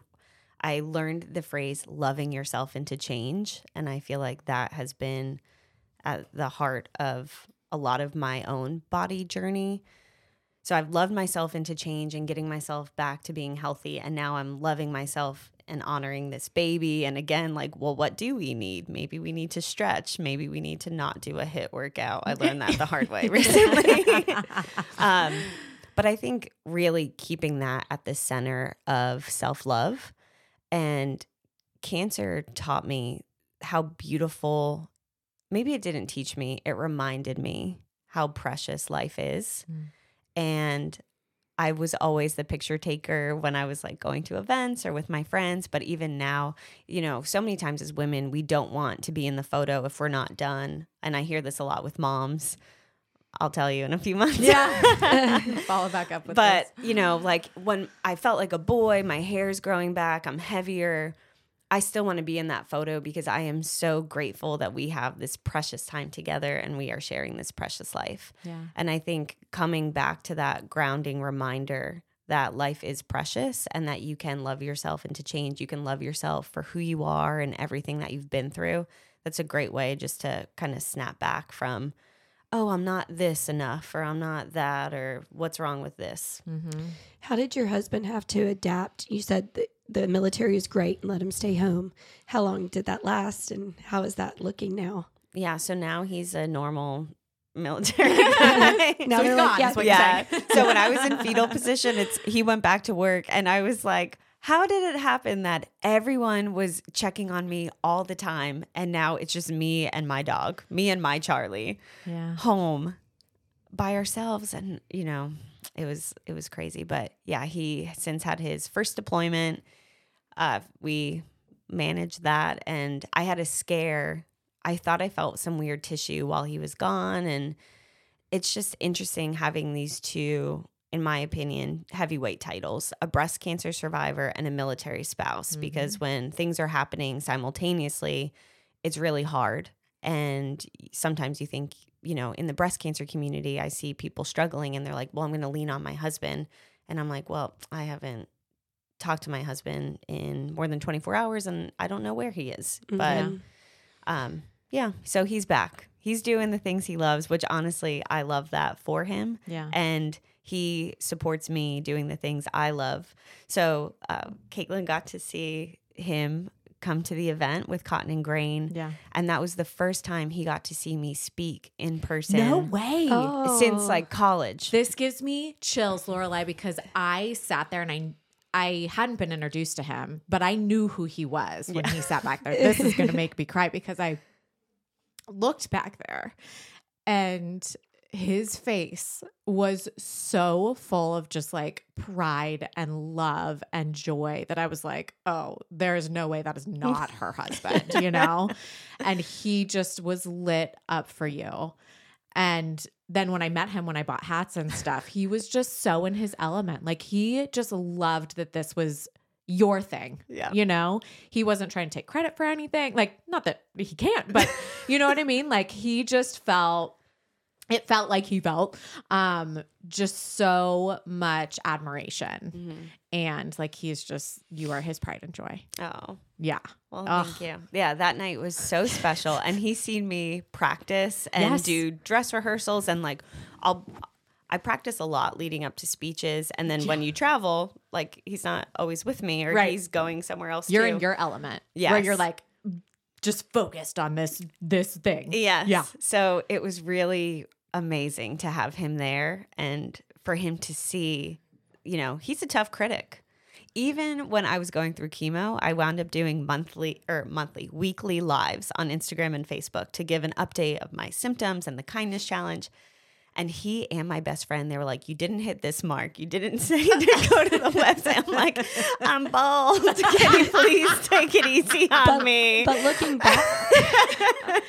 I learned the phrase loving yourself into change. And I feel like that has been at the heart of a lot of my own body journey. So I've loved myself into change and getting myself back to being healthy. And now I'm loving myself and honoring this baby. And again, like, well, what do we need? Maybe we need to stretch. Maybe we need to not do a HIIT workout. I learned that the hard way recently. um, but I think really keeping that at the center of self love and cancer taught me how beautiful, maybe it didn't teach me, it reminded me how precious life is. Mm. And I was always the picture taker when I was like going to events or with my friends. But even now, you know, so many times as women, we don't want to be in the photo if we're not done. And I hear this a lot with moms. I'll tell you in a few months. Yeah. Follow back up with but this. you know like when i felt like a boy my hair's growing back i'm heavier i still want to be in that photo because i am so grateful that we have this precious time together and we are sharing this precious life Yeah. and i think coming back to that grounding reminder that life is precious and that you can love yourself into change you can love yourself for who you are and everything that you've been through that's a great way just to kind of snap back from oh i'm not this enough or i'm not that or what's wrong with this Mm-hmm. How did your husband have to adapt? You said that the military is great and let him stay home. How long did that last and how is that looking now? Yeah, so now he's a normal military guy. Now So they're he's like, yeah, is what you're yeah. so when I was in fetal position, it's he went back to work and I was like, how did it happen that everyone was checking on me all the time and now it's just me and my dog, me and my Charlie Yeah. home by ourselves and you know, it was it was crazy. But yeah, he since had his first deployment. Uh, we managed that, and I had a scare. I thought I felt some weird tissue while he was gone, and it's just interesting having these two in my opinion, heavyweight titles a breast cancer survivor and a military spouse. Mm-hmm. Because when things are happening simultaneously, it's really hard. And sometimes you think, you know, in the breast cancer community, I see people struggling and they're like, well, I'm going to lean on my husband. And I'm like, well, I haven't talked to my husband in more than 24 hours and I don't know where he is. But Yeah. um, yeah, so he's back. He's doing the things he loves, which honestly, I love that for him Yeah. and he supports me doing the things I love. So uh, Caitlin got to see him come to the event with Cotton and Grain, Yeah. and that was the first time he got to see me speak in person. No way. Oh. Since like college. This gives me chills, Lorelei, because I sat there and I I hadn't been introduced to him, but I knew who he was when he sat back there. This is gonna make me cry because I looked back there and his face was so full of just like pride and love and joy that I was like, oh, there is no way that is not her husband, you know? And he just was lit up for you. And then when I met him, when I bought hats and stuff, he was just so in his element. Like he just loved that this was your thing. Yeah. You know, he wasn't trying to take credit for anything. Like, not that he can't, but you know what I mean? Like he just felt it felt like he felt um just so much admiration Mhm. and like he's just you are his pride and joy Oh. yeah Well, Ugh. thank you. Yeah, that night was so special, and he's seen me practice and Yes. do dress rehearsals, and like I'll. I practice a lot leading up to speeches, and then when you travel, like he's not always with me, or Right. he's going somewhere else. you're too. in your element yeah. where you're like just focused on this this thing Yes. yeah So it was really amazing to have him there and for him to see, you know, he's a tough critic. Even when I was going through chemo, I wound up doing monthly or monthly, weekly lives on Instagram and Facebook to give an update of my symptoms and the kindness challenge. And he and my best friend, they were like, You didn't hit this mark. You didn't say to go to the website. I'm like, I'm bald. Can you please take it easy on But, me? but looking back,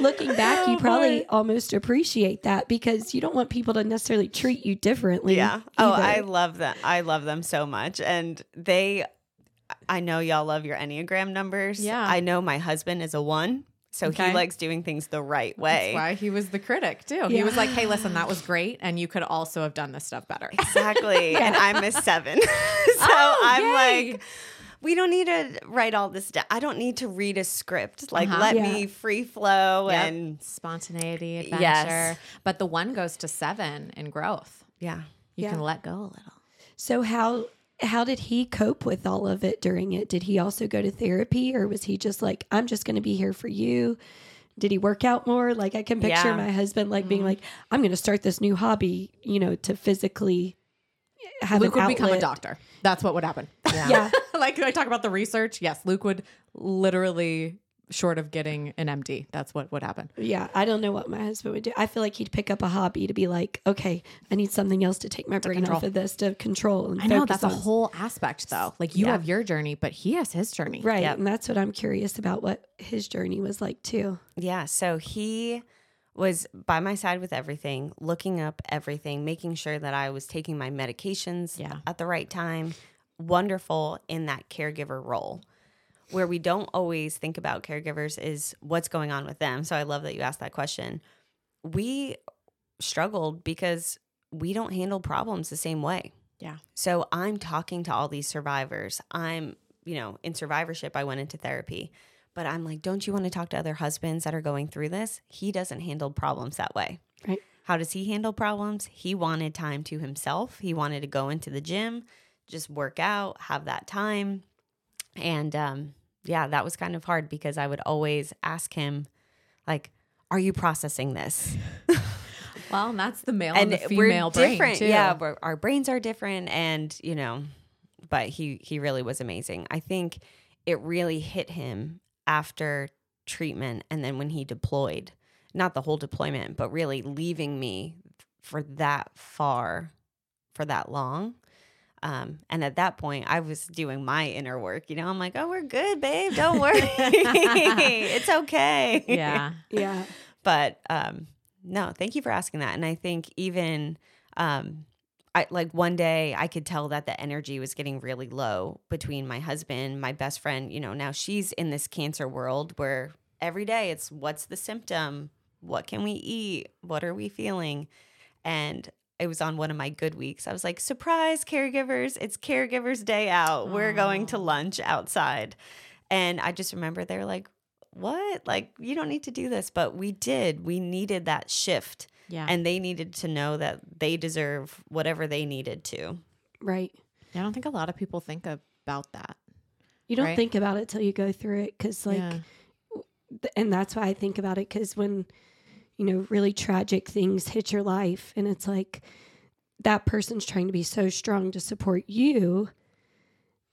looking back, you oh, probably almost appreciate that because you don't want people to necessarily treat you differently. Yeah. Oh. I love them. I love them so much. And they, I know y'all love your Enneagram numbers. Yeah. I know my husband is a one. So Okay. he likes doing things the right way. that's why he was the critic too he was like hey listen that was great and you could also have done this stuff better Exactly. And I'm a seven. so Oh, I'm yay. like, we don't need to write all this down. I don't need to read a script. Like, Uh-huh. let Yeah. me free flow Yep. and spontaneity adventure Yes. but the one goes to seven in growth yeah. you Yeah. can let go a little So how how did he cope with all of it during it? Did he also go to therapy or was he just like, I'm just going to be here for you? Did he work out more? Like I can picture Yeah. my husband like Mm-hmm. being like, I'm going to start this new hobby, you know, to physically have luke an would become a doctor that's what would happen Yeah. like I talk about the research, yes, Luke would literally, short of getting an MD, that's what would happen. Yeah, I don't know what my husband would do. I feel like he'd pick up a hobby to be like, okay, I need something else to take my brain control. off of this to control. And I know focus that's a whole aspect, though. Like you Yeah. have your journey, but he has his journey. right, Yep. and that's what I'm curious about. What his journey was like too. Yeah. So he was by my side with everything, looking up everything, making sure that I was taking my medications Yeah. at the right time. Wonderful in that caregiver role. Where we don't always think about caregivers is what's going on with them. So I love that you asked that question. We struggled because we don't handle problems the same way. Yeah. So I'm talking to all these survivors. I'm, you know, in survivorship, I went into therapy, but I'm like, don't you want to talk to other husbands that are going through this? He doesn't handle problems that way. Right. How does he handle problems? He wanted time to himself. He wanted to go into the gym, just work out, have that time. And um, yeah, that was kind of hard because I would always ask him, like, are you processing this? Well, and that's the male and, and the female we're brain different. too. Yeah, we're, our brains are different, and you know, but he he really was amazing. I think it really hit him after treatment, and then when he deployed, not the whole deployment, but really leaving me for that far for that long. Um, and at that point, I was doing my inner work. You know, I'm like, oh, we're good, babe. Don't worry. it's okay. Yeah. Yeah. but um, no, thank you for asking that. And I think even um, I like one day I could tell that the energy was getting really low between my husband, my best friend. You know, now she's in this cancer world where every day it's what's the symptom? What can we eat? What are we feeling? And it was on one of my good weeks. I was like, surprise, caregivers, it's caregivers day out. We're going to lunch outside. And I just remember they were like, what? Like, you don't need to do this. But we did. We needed that shift. Yeah. And they needed to know that they deserve whatever they needed to. Right. I don't think a lot of people think about that. You don't Right. think about it till you go through it because, like, Yeah. and that's why I think about it because when you know really tragic things hit your life, and it's like that person's trying to be so strong to support you,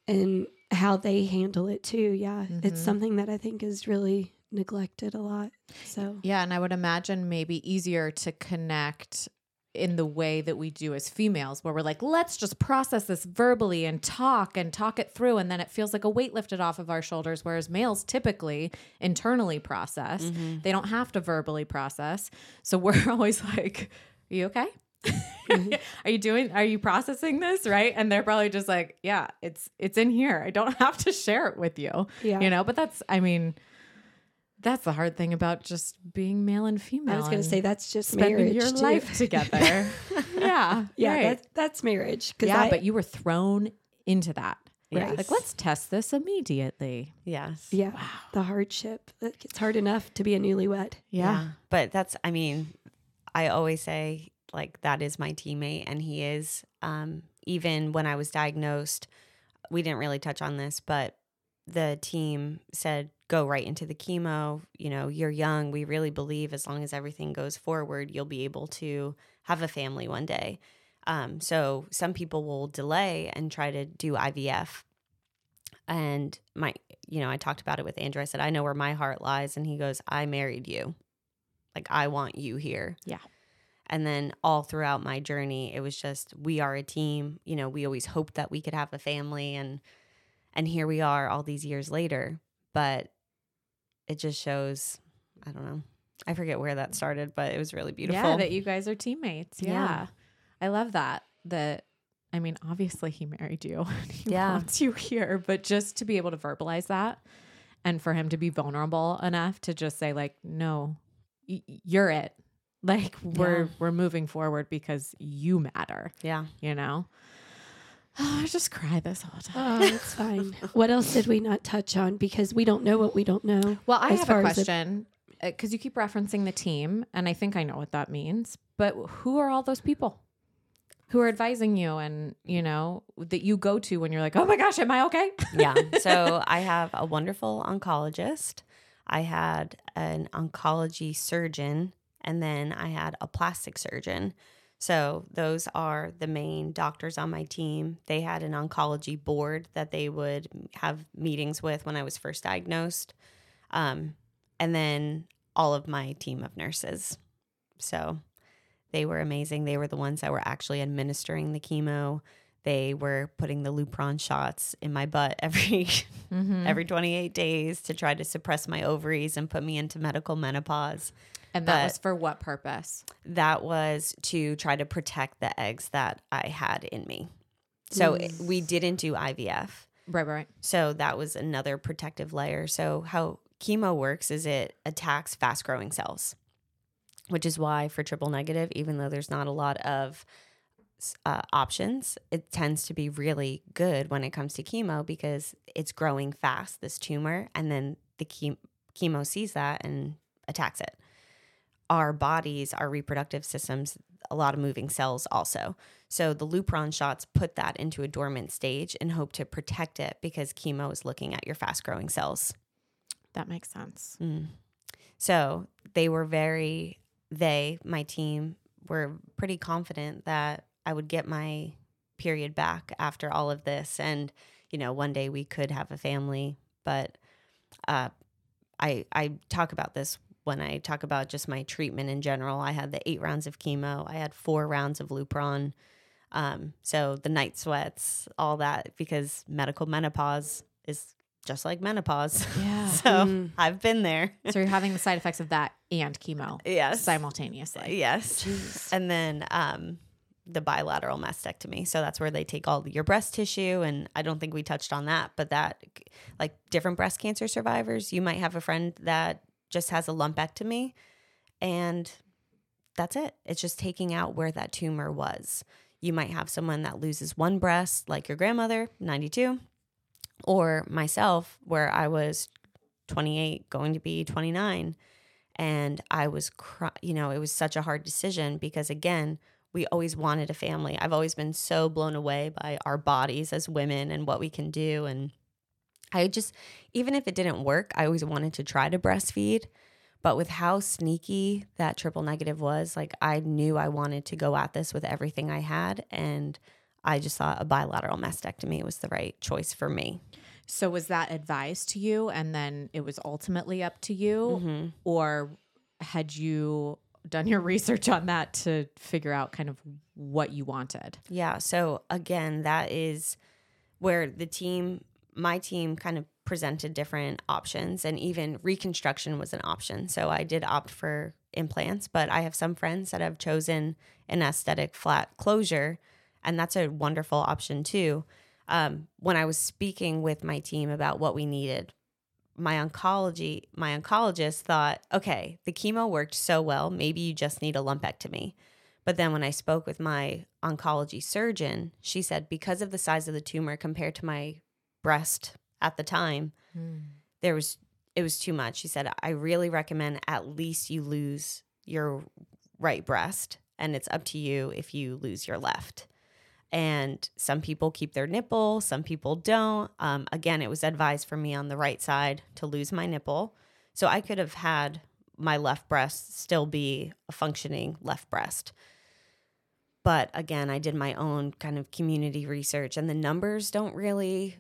and how they handle it too. Yeah, it's Mhm. something that I think is really neglected a lot. So Yeah, and I would imagine maybe easier to connect in the way that we do as females, where we're like, let's just process this verbally and talk and talk it through. And then it feels like a weight lifted off of our shoulders. Whereas males typically internally process, mm-hmm. they don't have to verbally process. So we're always like, Are you okay? Mm-hmm. are you doing are you processing this right and they're probably just like yeah it's it's in here i don't have to share it with you yeah, you know but that's i mean that's the hard thing about just being male and female I was going to say that's just spending marriage your too. life together yeah yeah, right. that's that's marriage. 'cause yeah I- but you were thrown into that Yes. like let's test this immediately Yes. yeah, the hardship. It's hard enough to be a newlywed. Yeah. But that's, I mean, I always say, like, that is my teammate, and he is. Um, even when I was diagnosed, we didn't really touch on this, but the team said, go right into the chemo. You know, you're young. We really believe as long as everything goes forward, you'll be able to have a family one day. Um, so some people will delay and try to do IVF. And my, you know, I talked about it with Andrew. I said, I know where my heart lies. And he goes, I married you. Like, I want you here. Yeah. And then all throughout my journey, it was just, we are a team. You know, we always hoped that we could have a family. And, and here we are all these years later. But it just shows, I don't know. I forget where that started, but it was really beautiful. yeah that you guys are teammates yeah, Yeah. i love that that i mean obviously he married you he Yeah. wants you here but just to be able to verbalize that and for him to be vulnerable enough to just say like no y- you're it like we're Yeah. we're moving forward because you matter yeah. you know oh, i just cry this whole time Oh, it's fine. what else did we not touch on? Because we don't know what we don't know. Well, I have a question uh, because you keep referencing the team, and I think I know what that means. But who are all those people who are advising you, and you know that you go to when you're like, "Oh my gosh, am I okay?" yeah. So I have a wonderful oncologist. I had an oncology surgeon, and then I had a plastic surgeon. So those are the main doctors on my team. They had an oncology board that they would have meetings with when I was first diagnosed. Um, and then all of my team of nurses. So they were amazing. They were the ones that were actually administering the chemo. They were putting the Lupron shots in my butt every Mm-hmm. every 28 days to try to suppress my ovaries and put me into medical menopause. And that but- was for what purpose? That was to try to protect the eggs that I had in me. So it- we didn't do IVF. Right, right, right. So that was another protective layer. So how chemo works is it attacks fast growing cells, which is why for triple negative, even though there's not a lot of uh, options, it tends to be really good when it comes to chemo because it's growing fast, this tumor, and then the chem- chemo sees that and attacks it. Our bodies, our reproductive systems, a lot of moving cells also. So the Lupron shots put that into a dormant stage and hope to protect it because chemo is looking at your fast growing cells. That makes sense. Mm. So they were very, they, my team, were pretty confident that I would get my period back after all of this. And, you know, one day we could have a family. But uh, I, I talk about this when I talk about just my treatment in general. I had the eight rounds of chemo, I had four rounds of Lupron. Um, so the night sweats, all that, because medical menopause is just like menopause. Yeah. so Mm. I've been there. so you're having the side effects of that and chemo yes. simultaneously. Yes. Jeez. And then um, the bilateral mastectomy. So that's where they take all your breast tissue. And I don't think we touched on that, but that, like different breast cancer survivors, you might have a friend that just has a lumpectomy and that's it. It's just taking out where that tumor was. You might have someone that loses one breast, like your grandmother, 92, or myself, where I was 28, going to be 29 and I was, cry- you know, it was such a hard decision because again, we always wanted a family. I've always been so blown away by our bodies as women and what we can do. And I just, even if it didn't work, I always wanted to try to breastfeed. But with how sneaky that triple negative was, like I knew I wanted to go at this with everything I had. And I just thought a bilateral mastectomy was the right choice for me. So was that advised to you and then it was ultimately up to you? Mm-hmm. Or had you done your research on that to figure out kind of what you wanted? Yeah. So again, that is where the team, my team, kind of presented different options, and even reconstruction was an option. So I did opt for implants, but I have some friends that have chosen an aesthetic flat closure, and that's a wonderful option too. Um, when I was speaking with my team about what we needed, my oncology, my oncologist thought, okay, the chemo worked so well, maybe you just need a lumpectomy. But then when I spoke with my oncology surgeon, she said because of the size of the tumor compared to my breast at the time, there was it was too much. She said, I really recommend at least you lose your right breast, and it's up to you if you lose your left. And some people keep their nipple, some people don't. Um, again, it was advised for me on the right side to lose my nipple. So I could have had my left breast still be a functioning left breast. But again, I did my own kind of community research, and the numbers don't really,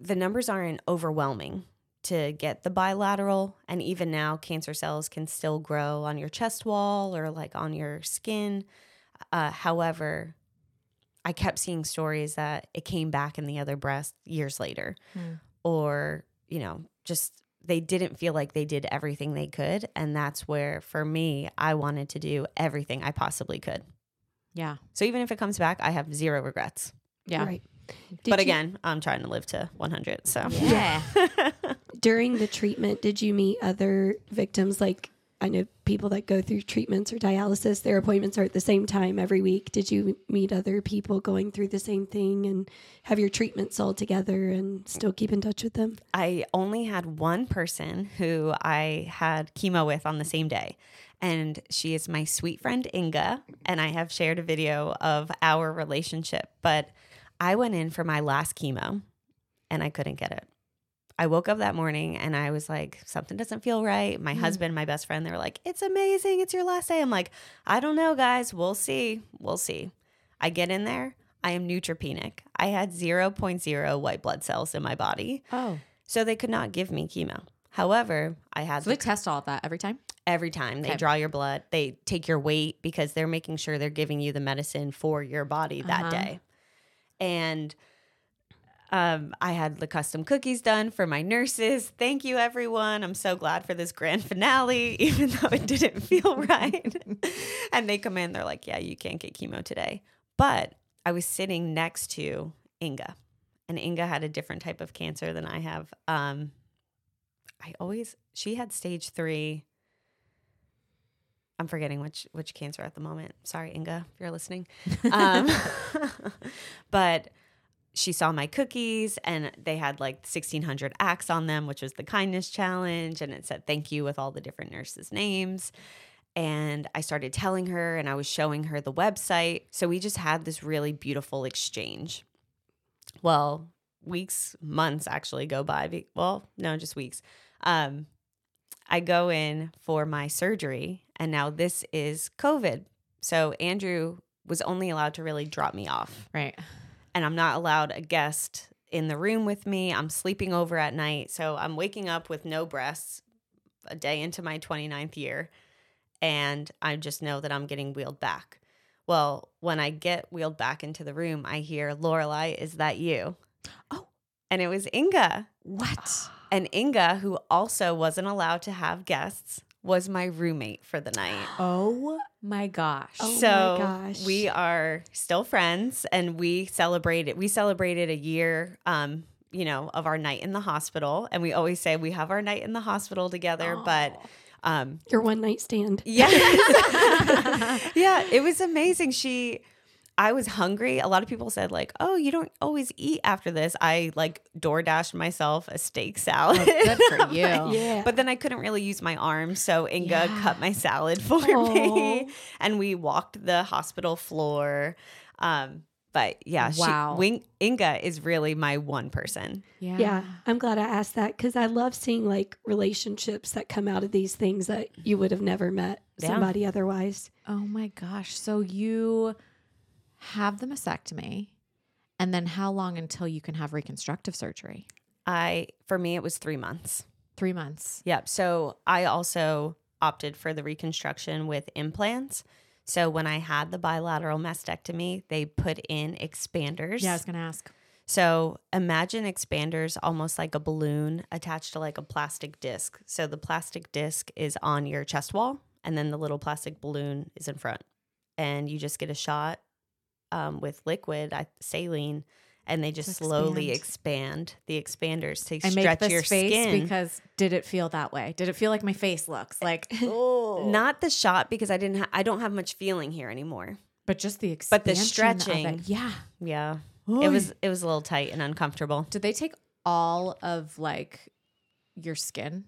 the numbers aren't overwhelming to get the bilateral. And even now, cancer cells can still grow on your chest wall or like on your skin. Uh, however, I kept seeing stories that it came back in the other breast years later, or, you know, just they didn't feel like they did everything they could. And that's where, for me, I wanted to do everything I possibly could. Yeah. So even if it comes back, I have zero regrets. Yeah. Right. Did but you- again, I'm trying to live to 100. So Yeah. during the treatment, did you meet other victims? Like, I know people that go through treatments or dialysis, their appointments are at the same time every week. Did you meet other people going through the same thing and have your treatments all together and still keep in touch with them? I only had one person who I had chemo with on the same day. And she is my sweet friend Inga. And I have shared a video of our relationship. But I went in for my last chemo and I couldn't get it. I woke up that morning and I was like, something doesn't feel right. My husband, my best friend, they were like, it's amazing. It's your last day. I'm like, I don't know, guys. We'll see. We'll see. I get in there. I am neutropenic. I had 0.0 white blood cells in my body. Oh. So they could not give me chemo. However, I had So they test all of that every time? every time they Okay. draw your blood, they take your weight because they're making sure they're giving you the medicine for your body that Uh-huh. day. And um, I had the custom cookies done for my nurses. Thank you, everyone. I'm so glad for this grand finale, even though it didn't feel right. and they come in, they're like, Yeah, you can't get chemo today. But I was sitting next to Inga, and Inga had a different type of cancer than I have. Um, I always, she had stage three. I'm forgetting which which cancer at the moment. Sorry, Inga, if you're listening. Um, but she saw my cookies and they had like 1600 acts on them, which was the kindness challenge. And it said thank you with all the different nurses' names. And I started telling her and I was showing her the website. So we just had this really beautiful exchange. Well, weeks, months actually go by. Well, no, just weeks. Um, I go in for my surgery, and now this is COVID. So Andrew was only allowed to really drop me off Right. and I'm not allowed a guest in the room with me. I'm sleeping over at night. So I'm waking up with no breasts a day into my 29th year. And I just know that I'm getting wheeled back. Well, when I get wheeled back into the room, I hear Lorelei, is that you? Oh. And it was Inga. What? And Inga, who also wasn't allowed to have guests, was my roommate for the night. Oh my gosh. Oh my so gosh. we are still friends and we celebrated we celebrated a year um you know of our night in the hospital and we always say we have our night in the hospital together but um Your one night stand. Yes. yeah, it was amazing. She I was hungry. A lot of people said like, "Oh, you don't always eat after this." I like door dashed myself a steak salad. good for you. Yeah. But then I couldn't really use my arm, so Inga Yeah. cut my salad for me, and we walked the hospital floor. Um, but yeah, Wow. she, Wing, Inga is really my one person. Yeah. Yeah, I'm glad I asked that because I love seeing like relationships that come out of these things that you would have never met Yeah. somebody otherwise. Oh my gosh. So you have the mastectomy, and then how long until you can have reconstructive surgery? I for me it was three months. Three months. Yep. So I also opted for the reconstruction with implants. So when I had the bilateral mastectomy, they put in expanders. Yeah, I was gonna ask. So imagine expanders almost like a balloon attached to like a plastic disc. So the plastic disc is on your chest wall, and then the little plastic balloon is in front. And you just get a shot um, with liquid, I, saline, and they just To slowly expand the expanders to I make stretch this your face skin. because did it feel that way? Did it feel like my face looks like? Not the shot because I didn't. Ha- I don't have much feeling here anymore. but just the But the expansion of it. stretching. Yeah. Yeah, it was. It was a little tight and uncomfortable. Did they take all of like your skin?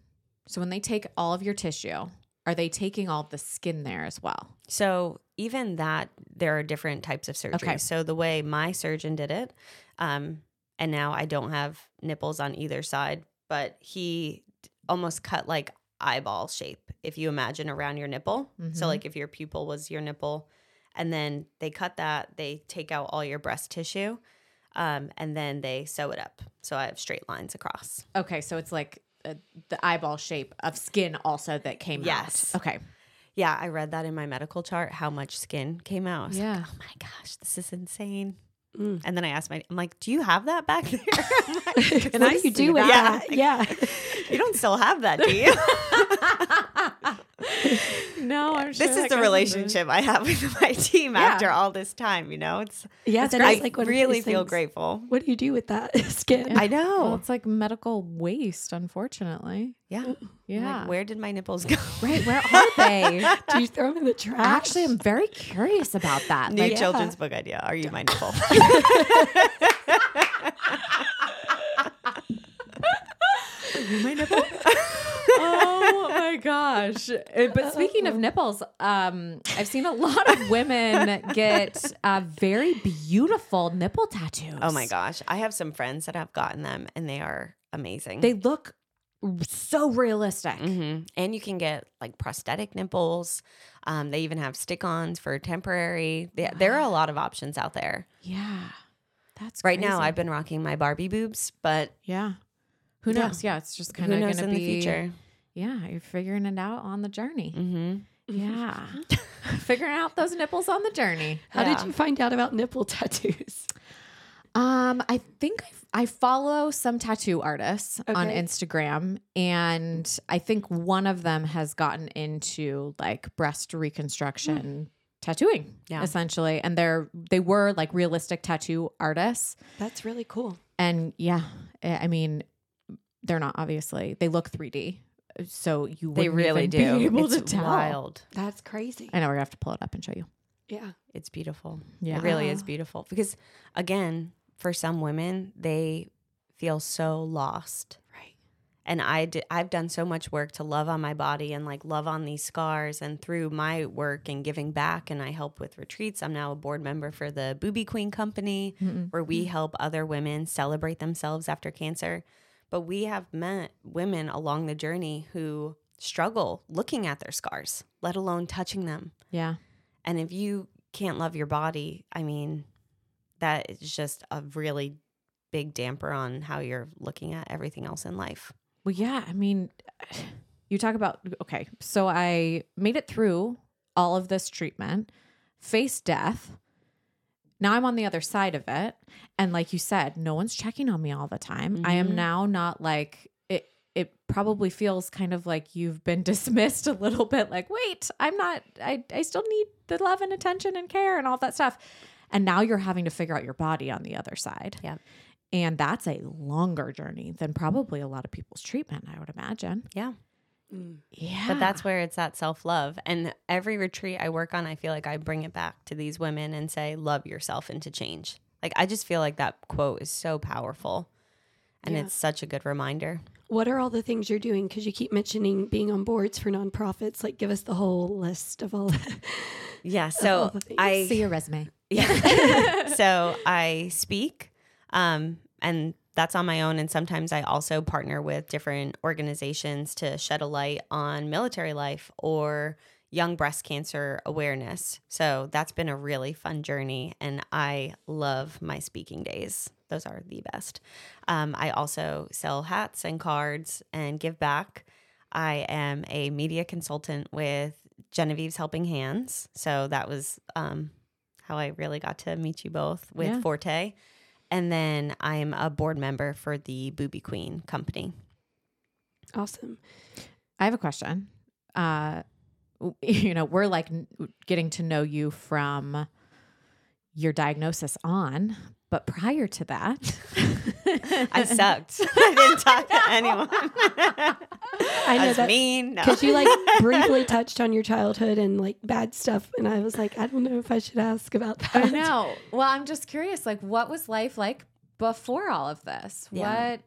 So when they take all of your tissue, are they taking all of the skin there as well? So even that, there are different types of surgery. Okay. So the way my surgeon did it, um, and now I don't have nipples on either side, but he almost cut like eyeball shape. If you imagine around your nipple, Mhm. so like if your pupil was your nipple, and then they cut that, they take out all your breast tissue, um, and then they sew it up. So I have straight lines across. Okay, so it's like uh, the eyeball shape of skin also that came Yes. out. Okay. Yeah, I read that in my medical chart how much skin came out. I was like, Yeah. oh my gosh, this is insane. Mm. And then I asked my, I'm like, do you have that back there? Like, what do you do with that? that? Yeah. you don't still have that, do you? no, I'm sure this is the relationship I have with my team Yeah. after all this time. You know, it's Yeah, That's that I like really feel things. grateful. What do you do with that skin? I into- Well, know. it's like medical waste, unfortunately. yeah. Yeah. Like, where did my nipples go? right. Where are they? do you throw them in the trash? Actually, I'm very curious about that. New Like, children's book idea. Are you my nipple? You my nipple. oh my gosh! Uh, But speaking of nipples, um, I've seen a lot of women get uh, very beautiful nipple tattoos. oh my gosh. I have some friends that have gotten them and they are amazing. they look so realistic. hmm And you can get like prosthetic nipples. Um, they even have stick ons for temporary. They, There are a lot of options out there. Yeah, that's Right now. I've been rocking my Barbie boobs, but yeah. Who knows? Yeah, it's just kind of going to in be the future? Yeah, you're figuring it out on the journey. hmm Yeah, figuring out those nipples on the journey. How Yeah. did you find out about nipple tattoos? Um, I think I, I follow some tattoo artists on Instagram, and I think one of them has gotten into like breast reconstruction tattooing, Yeah. essentially. And they're they were like realistic tattoo artists, That's really cool. and yeah, I mean, they're not obviously they look 3D, so you They wouldn't really even do. be able it's to tell. wild. That's crazy. I know we're gonna have to pull it up and show you. Yeah. It's beautiful. Yeah. It really is ah. beautiful because, again, for some women, they feel so lost. Right. and I, I've done so much work to love on my body and like love on these scars and through my work and giving back and I help with retreats. I'm now a board member for the Booby Queen company where we mm. help other women celebrate themselves after cancer. But we have met women along the journey who struggle looking at their scars, let alone touching them. Yeah. And if you can't love your body, I mean, that is just a really big damper on how you're looking at everything else in life. Well, yeah. I mean, you talk about, okay. So I made it through all of this treatment, face death. Now I'm on the other side of it. And like you said, no one's checking on me all the time. I am mm-hmm. now not like it it probably feels kind of like you've been dismissed a little bit like, wait, I'm not I I still need the love and attention and care and all that stuff. And now you're having to figure out your body on the other side. Yeah. And that's a longer journey than probably a lot of people's treatment, I would imagine. Yeah. Yeah. But that's where it's that self love. And every retreat I work on, I feel like I bring it back to these women and say, love yourself into change. Like, I just feel like that quote is so powerful. And Yeah. it's such a good reminder. What are all the things you're doing? Because you keep mentioning being on boards for nonprofits. Like, give us the whole list of all. Yeah. So the. I see your resume. Yeah. so I speak, um, and that's on my own. And sometimes I also partner with different organizations to shed a light on military life or young breast cancer awareness. So that's been a really fun journey. And I love my speaking days. Those are the best. Um, I also sell hats and cards and give back. I am a media consultant with Genevieve's Helping Hands. So that was um, how I really got to meet you both with Yeah. Forte. And then I'm a board member for the Booby Queen company. awesome. I have a question. Uh, you know, we're like getting to know you from your diagnosis on, but prior to that, I sucked. I didn't talk to anyone. I I know was that mean. No. because you like briefly touched on your childhood and like bad stuff, and I was like, I don't know if I should ask about that. I know. Well, I'm just curious. Like, what was life like before all of this? Yeah. What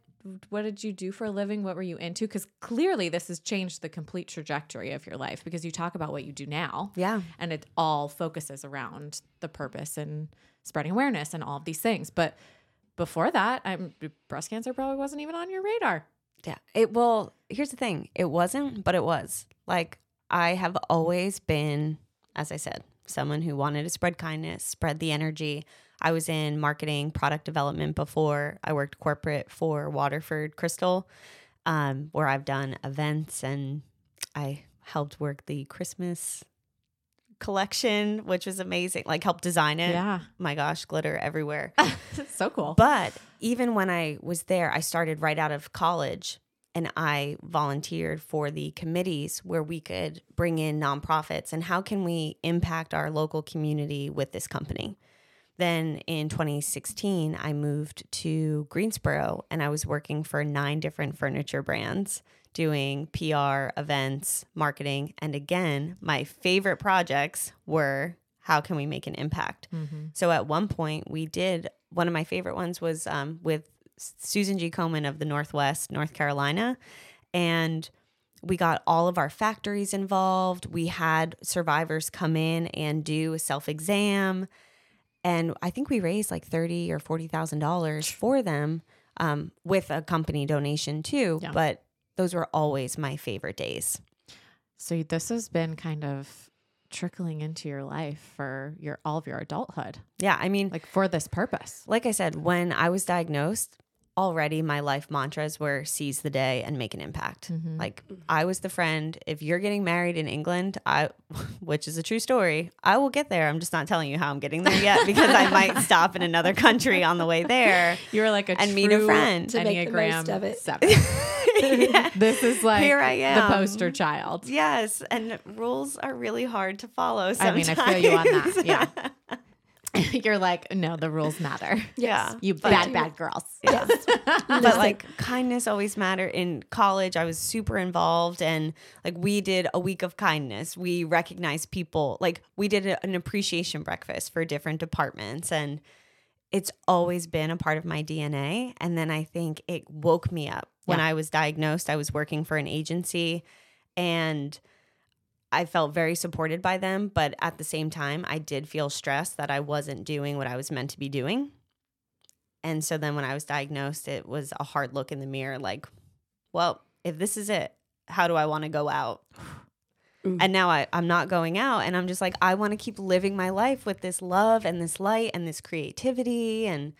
what did you do for a living? What were you into? Because clearly, this has changed the complete trajectory of your life. Because you talk about what you do now, yeah. and it all focuses around the purpose and spreading awareness and all of these things. But before that, I'm breast cancer probably wasn't even on your radar. Yeah. It well, here's the thing. It wasn't, but it was. Like I have always been, as I said, someone who wanted to spread kindness, spread the energy. I was in marketing, product development before. I worked corporate for Waterford Crystal, um, where I've done events and I helped work the Christmas collection, which was amazing. Like helped design it. Yeah, My gosh, glitter everywhere. so cool. But even when I was there, I started right out of college and I volunteered for the committees where we could bring in nonprofits and how can we impact our local community with this company. Then in 2016, I moved to Greensboro and I was working for nine different furniture brands doing PR, events, marketing. And again, my favorite projects were how can we make an impact? Mhm. So at one point, we did one of my favorite ones was um, with Susan G. Komen of the Northwest, North Carolina. And we got all of our factories involved. We had survivors come in and do a self exam. And I think we raised like thirty or forty thousand dollars for them um, with a company donation too. Yeah. But those were always my favorite days. So this has been kind of trickling into your life for your all of your adulthood, Yeah, I mean, like for this purpose. like I said, when I was diagnosed, already my life mantras were seize the day and make an impact. Mhm. Like I was the friend. If you're getting married in England, I which is a true story, I will get there. I'm just not telling you how I'm getting there yet because I might stop in another country on the way there. You were like a And meet a friend. To make the most Enneagram of it. seven. Yeah. This is like Here I am. the poster child. Yes, and rules are really hard to follow. I Sometimes. mean, I feel you on that. Yeah. You're like, no, the rules matter. yeah. You But- bad, bad girls. Yeah. but like kindness always matter. in college i was super involved and like we did a week of kindness we recognized people like we did a- an appreciation breakfast for different departments and it's always been a part of my dna and then i think it woke me up when Yeah. i was diagnosed i was working for an agency and I felt very supported by them, but at the same time, I did feel stressed that I wasn't doing what I was meant to be doing. And so then when I was diagnosed, it was a hard look in the mirror like, well, if this is it, how do I want to go out? Mm. And now I, I'm not going out. And I'm just like, I want to keep living my life with this love and this light and this creativity. And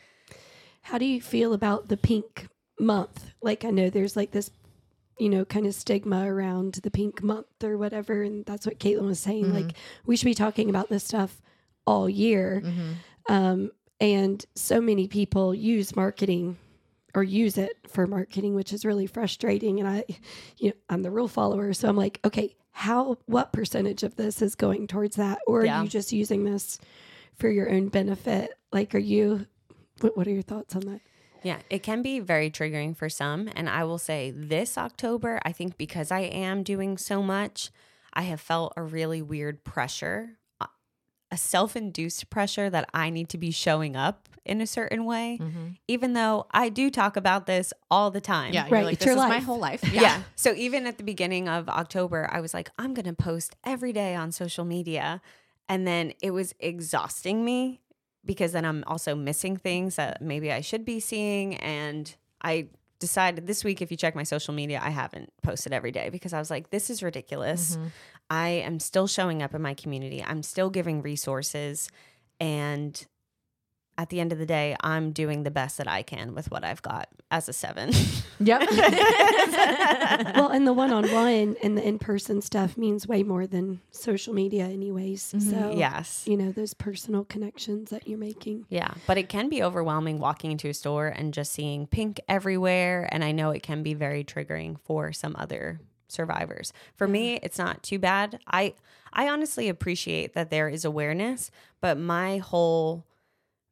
How do you feel about the pink month? Like I know there's like this, you know, kind of stigma around the pink month or whatever, and that's what Caitlin was saying. Mhm. Like we should be talking about this stuff all year. Mm-hmm. Um, and so many people use marketing or use it for marketing, which is really frustrating. And I, you know, I'm the rule follower. So I'm like, okay, how, what percentage of this is going towards that? Or Yeah. are you just using this for your own benefit? Like, are you, what, what are your thoughts on that? Yeah, it can be very triggering for some. And I will say this October, I think because I am doing so much, I have felt a really weird pressure, uh, a self induced pressure that I need to be showing up in a certain way, Mm-hmm. even though I do talk about this all the time. Yeah, Right, you're like, it's this your is my whole life. Yeah. So even at the beginning of October, I was like, I'm going to post every day on social media. And then it was exhausting me because then I'm also missing things that maybe I should be seeing. And I decided this week, if you check my social media, I haven't posted every day because I was like, this is ridiculous. Mm-hmm. I am still showing up in my community, I'm still giving resources. And at the end of the day, I'm doing the best that I can with what I've got as a seven. Yep. well, and the one-on-one and the in-person stuff means way more than social media, anyways. Mm-hmm. So yes. you know those personal connections that you're making. Yeah, but it can be overwhelming walking into a store and just seeing pink everywhere. And I know it can be very triggering for some other survivors. For me, it's not too bad. I I honestly appreciate that there is awareness, but my whole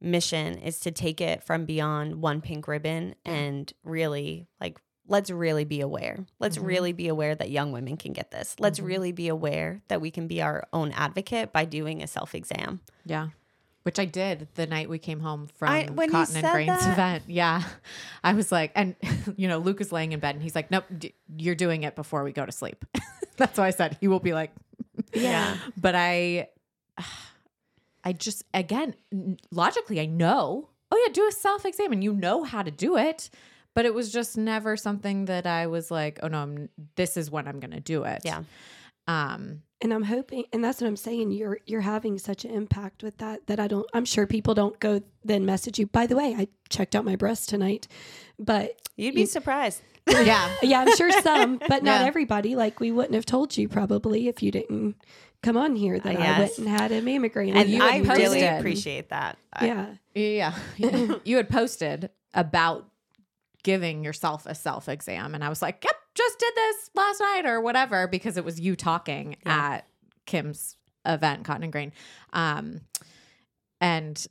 mission is to take it from beyond one pink ribbon and really like let's really be aware. Let's Mhm. really be aware that young women can get this. Let's Mhm. really be aware that we can be our own advocate by doing a self-exam. Yeah. Which I did the night we came home from I- Cotton and Grains that- event. Yeah. I was like, and you know, Luke is laying in bed and he's like, nope, d- you're doing it before we go to sleep. That's why I said he will be like, Yeah. but I, I just, again, logically, I know, oh yeah, do a self exam and you know how to do it. But it was just never something that I was like, oh no, I'm, this is when I'm going to do it. Yeah. Um, And I'm hoping, and that's what I'm saying. You're you're having such an impact with that that I don't. I'm sure people don't go then message you. By the way, I checked out my breast tonight, but You'd be You- surprised. yeah. yeah, I'm sure some, but not Yeah. everybody. Like we wouldn't have told you probably if you didn't come on here that I Yes. went and had a mammogram. And you I had really appreciate that. I- yeah, Yeah. you had posted about giving yourself a self exam. And I was like, yep, just did this last night or whatever, because it was you talking Yeah. at Kim's event, Cotton and Grain. Um, and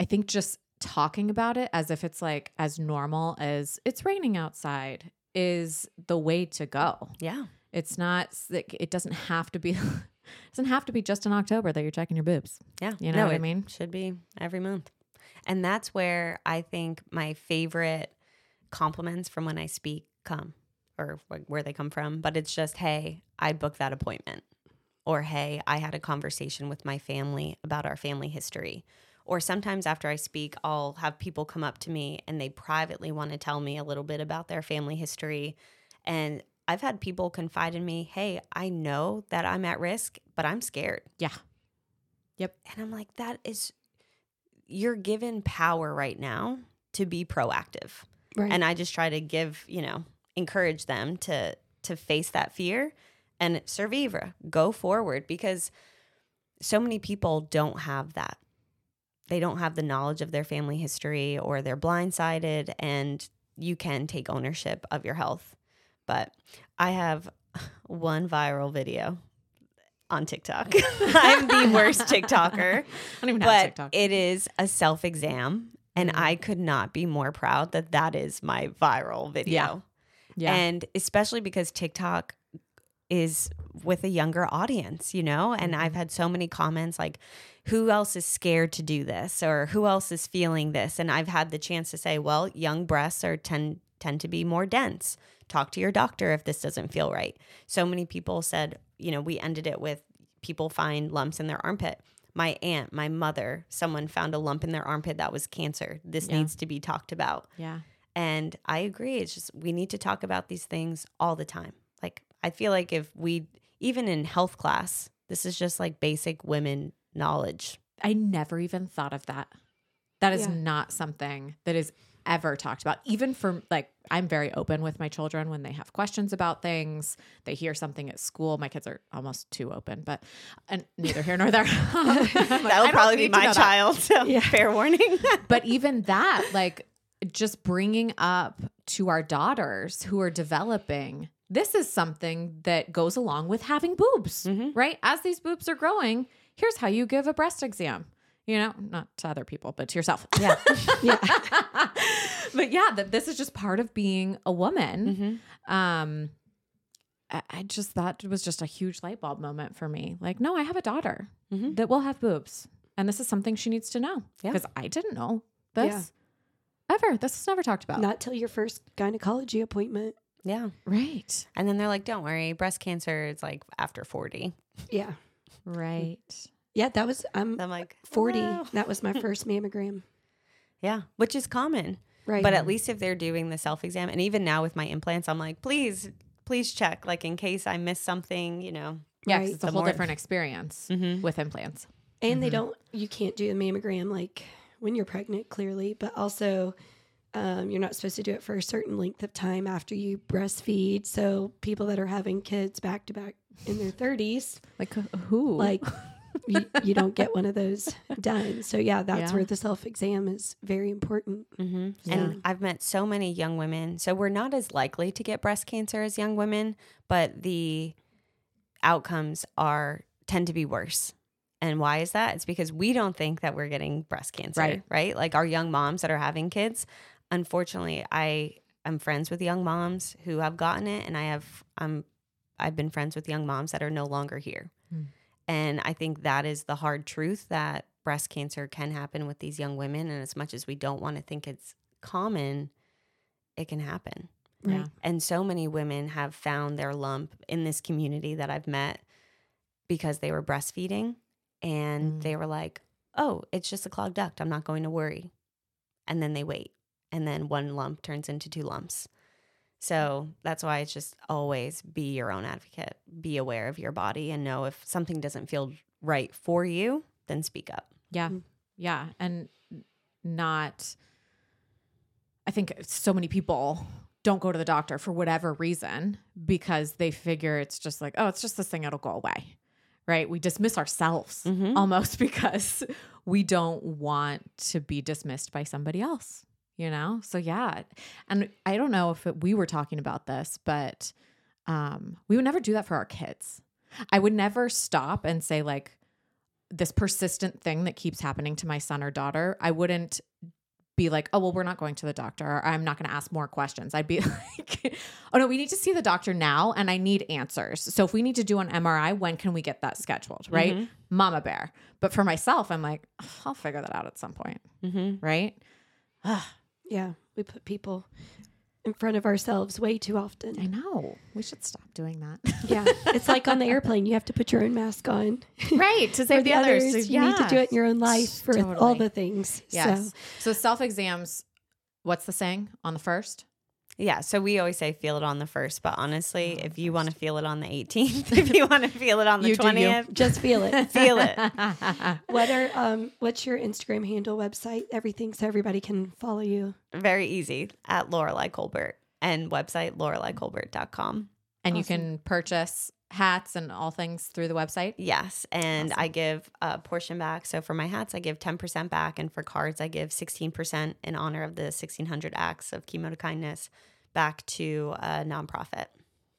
I think just talking about it as if it's like as normal as it's raining outside is the way to go. yeah. It's not, like, it doesn't have to be. it Doesn't have to be just in October that you're checking your boobs. Yeah. You know No, what I mean? Should be every month. And that's where I think my favorite compliments from when I speak come or where they come from. But it's just, hey, I booked that appointment. Or, hey, I had a conversation with my family about our family history. Or sometimes after I speak, I'll have people come up to me and they privately want to tell me a little bit about their family history. And I've had people confide in me, hey, I know that I'm at risk, but I'm scared. Yeah. Yep. And I'm like, that is, you're given power right now to be proactive. right. And I just try to give, you know, encourage them to to face that fear and survivor, go forward because so many people don't have that. They don't have the knowledge of their family history or they're blindsided and you can take ownership of your health. But I have one viral video on TikTok. I'm the worst TikToker I don't even have but TikTok. it is a self exam. And Mhm. I could not be more proud that that is my viral video. yeah. And especially because TikTok is with a younger audience, you know? And Mm-hmm. I've had so many comments like, who else is scared to do this? Or who else is feeling this? And I've had the chance to say, well, young breasts are tend tend to be more dense. Talk to your doctor if this doesn't feel right. So many people said, you know, we ended it with people find lumps in their armpit. My aunt, my mother, someone found a lump in their armpit that was cancer. This Yeah. needs to be talked about. yeah. And I agree. It's just we need to talk about these things all the time. Like I feel like if we even in health class, this is just like basic women knowledge. I never even thought of that. That is Yeah. not something that is ever talked about. Even for like, I'm very open with my children when they have questions about things. They hear something at school. My kids are almost too open, but and neither here nor there. That'll probably be my child. So fair warning. but even that, like, just bringing up to our daughters who are developing this is something that goes along with having boobs, Mm-hmm. right? As these boobs are growing, here's how you give a breast exam. You know, not to other people, but to yourself. Yeah. Yeah. but yeah, that this is just part of being a woman. Mhm. Um, I, I just that was just a huge light bulb moment for me. Like, no, I have a daughter Mhm. that will have boobs, and this is something she needs to know Yeah. because I didn't know this ever. This was never talked about. Not till your first gynecology appointment. Yeah. right, And then they're like, don't worry, breast cancer is like after 40. Yeah. right. Yeah, that was I'm I'm like, 40. "Wow." That was my first mammogram. Yeah. Which is common. Right. But at least if they're doing the self exam, and even now with my implants, I'm like, please, please check, like in case I miss something, you know. Yeah, 'cause Right. it's a whole more- different experience Mhm. with implants. and they Mhm. don't you can't do the mammogram like when you're pregnant clearly but also um, you're not supposed to do it for a certain length of time after you breastfeed so people that are having kids back to back in their 30s Like who? like you, you don't get one of those done so yeah that's Yeah. where the self-exam is very important Mm-hmm. Yeah. And I've met so many young women. So we're not as likely to get breast cancer as young women, but the outcomes are tend to be worse. And why is that? It's because we don't think that we're getting breast cancer, Right. right? Like our young moms that are having kids. Unfortunately, I am friends with young moms who have gotten it, and I have um I've been friends with young moms that are no longer here. Hmm. And I think that is the hard truth that breast cancer can happen with these young women. And as much as we don't want to think it's common, it can happen. yeah. And so many women have found their lump in this community that I've met because they were breastfeeding and Mm. they were like, oh, it's just a clogged duct. I'm not going to worry. And then they wait. And then one lump turns into two lumps. So that's why it's just always be your own advocate, be aware of your body and know if something doesn't feel right for you, then speak up. Yeah. Mm. Yeah. And not, I think so many people don't go to the doctor for whatever reason because they figure it's just like, oh, it's just this thing, it'll go away. Right. We dismiss ourselves Mhm. almost because we don't want to be dismissed by somebody else, you know? So, yeah. And I don't know if it, we were talking about this, but um, we would never do that for our kids. I would never stop and say, like, this persistent thing that keeps happening to my son or daughter, I wouldn't be like, oh, well, we're not going to the doctor. Or I'm not going to ask more questions. I'd be like, oh, no, we need to see the doctor now and I need answers. So if we need to do an MRI, when can we get that scheduled? Right? Mhm. Mama bear. But for myself, I'm like, I'll figure that out at some point. Mm-hmm. Right? Ugh, yeah we put people in front of ourselves way too often. I know. We should stop doing that. yeah it's like on the airplane you have to put your own mask on right. To save the, others. you need to do it in your own life for all the things Yes. so So, self exams, what's the saying on the first? Yeah, so we always say feel it on the first, but honestly, if you want to feel it on the 18th, if you want to feel it on the You do you. 20th, just feel it feel it. What are um what's your Instagram handle website? Everything so everybody can follow you. Very easy at Lorelei Colbert and website loreleicolbert.com. and you can purchase hats and all things through the website. Yes, and I give a portion back. So for my hats, I give 10% back, and for cards, I give 16% in honor of the 1600 acts of chemo to kindness back to a nonprofit.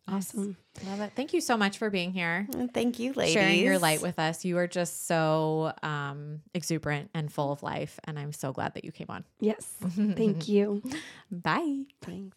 Awesome. Love it. Thank you so much for being here. Thank you, ladies. Sharing your light with us. You are just so um, exuberant and full of life. And I'm so glad that you came on. Yes. Thank you. Bye. Thanks.